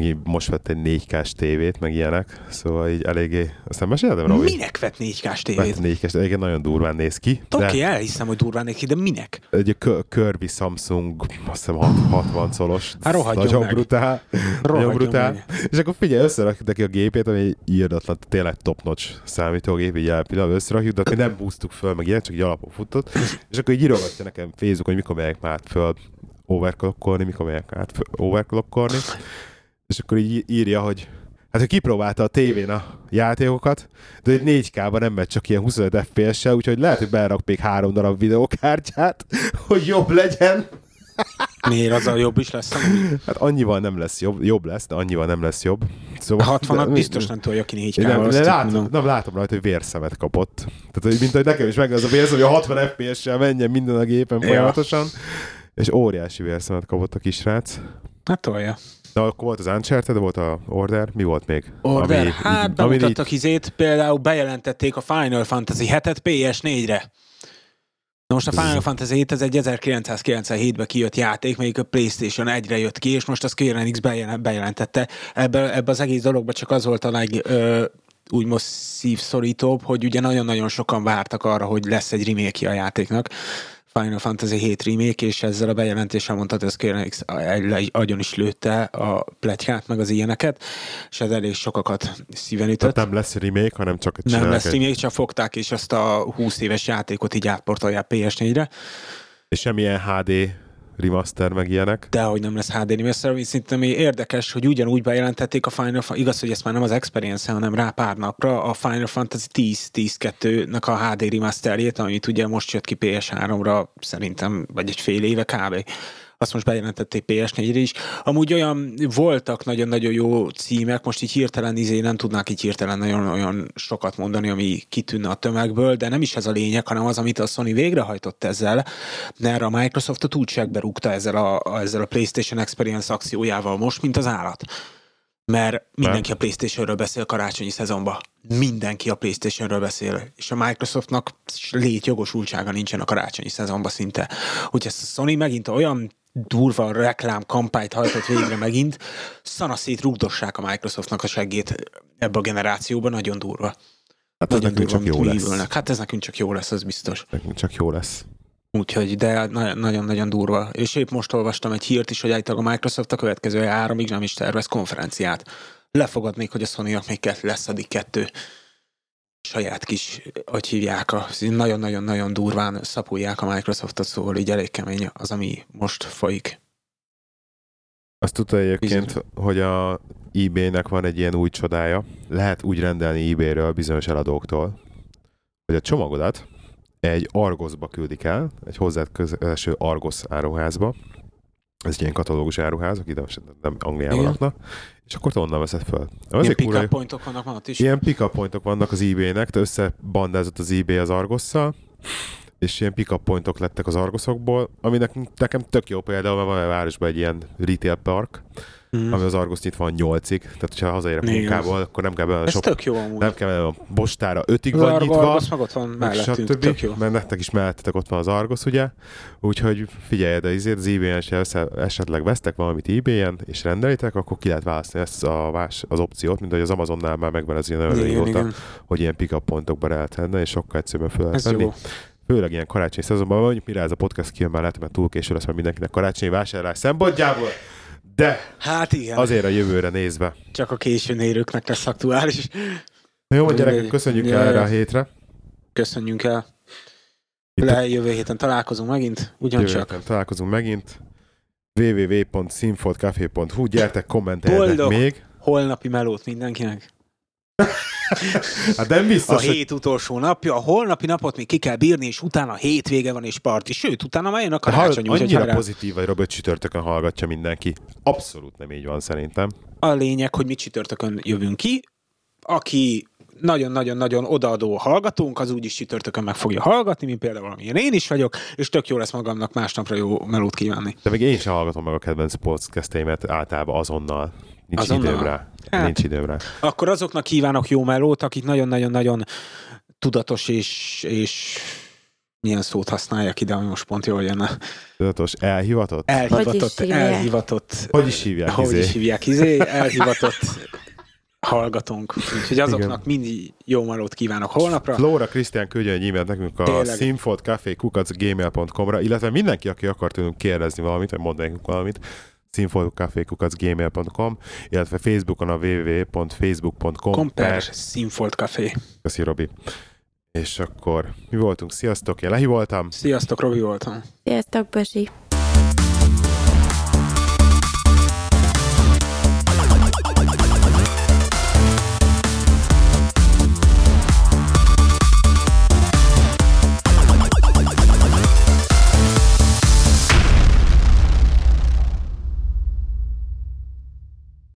Meg most vett egy 4K-s tévét, meg ilyenek. Szóval így eléggé... Aztán meséltem, Robi? Minek vett 4K-s Vett tévét? 4K-s, egyébként nagyon durván néz ki. Oké, okay, elhiszem, hogy durván neki, de minek? egy Kirby Samsung, azt hiszem hat- 60 szolos. Hát rohadjon Nagyon meg. brutál. Nagyon brutál. meg. És akkor figyelj, összerakjuk neki a gépét, ami egy írdatlan, tényleg top-notch számítógép, így elpillanatban összerakjuk, de nem boostuk föl, meg ilyen, csak így alapon futott. És akkor így írogatja nekem Facebook, hogy mikor megyek már föl overclockolni, mikor megyek át overclockolni. És akkor így írja, hogy Hát, hogy kipróbálta a tévén a játékokat, de egy 4K-ban nem megy csak ilyen 25 FPS-sel, úgyhogy lehet, hogy berak még három darab videókártyát, hogy jobb legyen. Miért az a jobb is lesz? amúgy? Hát annyival nem lesz jobb, jobb lesz, de annyival nem lesz jobb. Szóval, 60-at de- biztos nem tolja ki 4 Én nem, de látom, nem látom rajta, hogy vérszemet kapott. Tehát, hogy mint hogy nekem is meg az a vérszem, hogy a 60 FPS-sel menjen minden a gépen Ja. folyamatosan. És óriási vérszemet kapott a kisrác. Hát tolja. De akkor volt az Uncharted, volt a Order, mi volt még? Order, Ami- hát ami bemutattak izét, például bejelentették a Final Fantasy 7-et PS4-re. Na most a Final Fantasy 7 ez egy 1997-ben kijött játék, melyik a Playstation 1-re jött ki, és most a Square Enix bejelen- bejelentette. Ebbe, ebbe az egész dologban csak az volt a leg, ö, úgymond szívszorítóbb, hogy ugye nagyon-nagyon sokan vártak arra, hogy lesz egy remake a játéknak. Final Fantasy 7 remake, és ezzel a bejelentéssel mondta, hogy a Square Enix egy- agyon is lőtte a pletykát, meg az ilyeneket, és ez elég sokakat szíven ütött. Tehát nem lesz remake, hanem csak egy Nem lesz remake, csak fogták, és azt a 20 éves játékot így átportolják PS4-re. És semmilyen HD remaster, meg ilyenek. De hogy nem lesz HD remaster, ami szerintem érdekes, hogy ugyanúgy bejelentették a Final Fantasy, igaz, hogy ezt már nem az Experience, hanem rá pár napra a Final Fantasy 10-10-2-nek a HD remasterjét, amit ugye most jött ki PS3-ra, szerintem, vagy egy fél éve kb. Azt most bejelentették PS4-re is. Amúgy olyan voltak nagyon-nagyon jó címek, most így hirtelen izé nem tudnák így hirtelen nagyon olyan sokat mondani, ami kitűnne a tömegből, de nem is ez a lényeg, hanem az, amit a Sony végrehajtott ezzel, mert a Microsoft a túlságbe rúgta ezzel a, ezzel a PlayStation Experience akciójával most, mint az állat. Mert mindenki a PlayStationről beszél karácsonyi szezonban. Mindenki a PlayStationről beszél. És a Microsoftnak létjogosultsága nincsen a karácsonyi szezonban szinte. Úgyhogy ezt a Sony megint olyan durva reklám kampányt hajtott végre megint, szanaszét rúgdossák a Microsoftnak a seggét ebbe a generációban, nagyon durva. Hát ez Nagyon nekünk csak durva, jó mint lesz. Hát ez nekünk csak jó lesz, az biztos. Nekünk csak jó lesz. Úgyhogy, de na- nagyon-nagyon durva. És épp most olvastam egy hírt is, hogy állítólag a Microsoft a következő háromig nem is tervez konferenciát. Lefogadnék, hogy a sony még lesz addig kettő saját kis, hogy hívják, a, nagyon-nagyon-nagyon durván szapulják a Microsoftot, szóval így elég kemény az, ami most folyik. Azt tudta egyébként, hogy a eBay-nek van egy ilyen új csodája. Lehet úgy rendelni eBay-ről bizonyos eladóktól, hogy a csomagodat egy Argosba küldik el, egy hozzád közeleső Argos áruházba. Ez egy ilyen katalógus áruház, akik nem, nem Angliában Igen. laknak, és akkor te onnan veszed föl. Az Ilyen egy kurva pick jó. pointok vannak van ott is. Ilyen pick pointok vannak az eBay-nek, te összebandázott az eBay az Argosszal, és ilyen pick pointok lettek az Argoszokból, ami nekem, nekem tök jó például, mert van a városban egy ilyen retail park, Mm. ami az Argos nyitva van 8-ig, tehát hogyha hazérek Igen. munkából, akkor nem kell bemenni a shop, tök jó amúgy. nem kell bemenni a postára 5-ig Az van nyitva, Argos meg ott van mellettünk, stb. tök jó. Mert nektek is mellettetek ott van az Argos, ugye? Úgyhogy figyelj, de izért az eBay-en se esetleg vesztek valamit eBay-en, és rendelitek, akkor ki lehet választani ezt a vás, az opciót, mint hogy az Amazonnál már megvan ez ilyen régóta, hogy ilyen pick-up pontokba lehet tenni, és sokkal egyszerűbben fel lehet venni. Főleg ilyen karácsonyi szezonban, mondjuk mire ez a podcast kijön, már lehet, mert túl késő lesz már mindenkinek karácsonyi vásárlás szempontjából, de Hát igen, azért a jövőre nézve. csak a későn érőknek lesz aktuális. Na jó, gyerekek, köszönjük el erre a hétre. Köszönjünk el. Itt Le, jövő héten találkozunk megint, Jövő ugyancsak. héten találkozunk megint. www.sinfoldcafé.hu Gyertek, kommenteljetek még. Holnapi melót mindenkinek. Hát nem A biztos, hogy hét utolsó napja, a holnapi napot még ki kell bírni, és utána hétvége van és parti. Sőt, utána már jön a karácsony, úgyhogy annyira hajrá. pozitív vagy, Robert csütörtökön hallgatja mindenki. Abszolút nem így van szerintem. A lényeg, hogy mi csütörtökön jövünk ki. Aki nagyon-nagyon-nagyon odaadó hallgatónk, az úgyis csütörtökön meg fogja hallgatni, mint például amilyen én is vagyok, és tök jó lesz magamnak másnapra jó melót kívánni. De még én sem hallgatom meg a kedvenc podcasteimet általában azonnal. Nincs Azonnal? időm rá. Hát. Nincs időm rá. Akkor azoknak kívánok jó melót, akik nagyon-nagyon-nagyon tudatos és, és milyen szót használják ide, ami most pont jól jönne. Tudatos, elhivatott? Elhivatott, hívják? elhivatott, Hogy is hívják? hogy izé? is hívják, izé, elhivatott hallgatónk. Úgyhogy azoknak mindig jó melót kívánok holnapra. Flóra Krisztián küldjön egy e-mailt nekünk a Tényleg. sinfoldcafé.gmail.com-ra, illetve mindenki, aki akar tőlünk kérdezni valamit, vagy mondani nekünk valamit, sinfoldcafé.gmail.com, illetve Facebookon a www.facebook.com Komper Színfolt Café. Köszi, Robi. És akkor mi voltunk? Sziasztok, én Lehi voltam. Sziasztok, Robi voltam. Sziasztok, Bösi!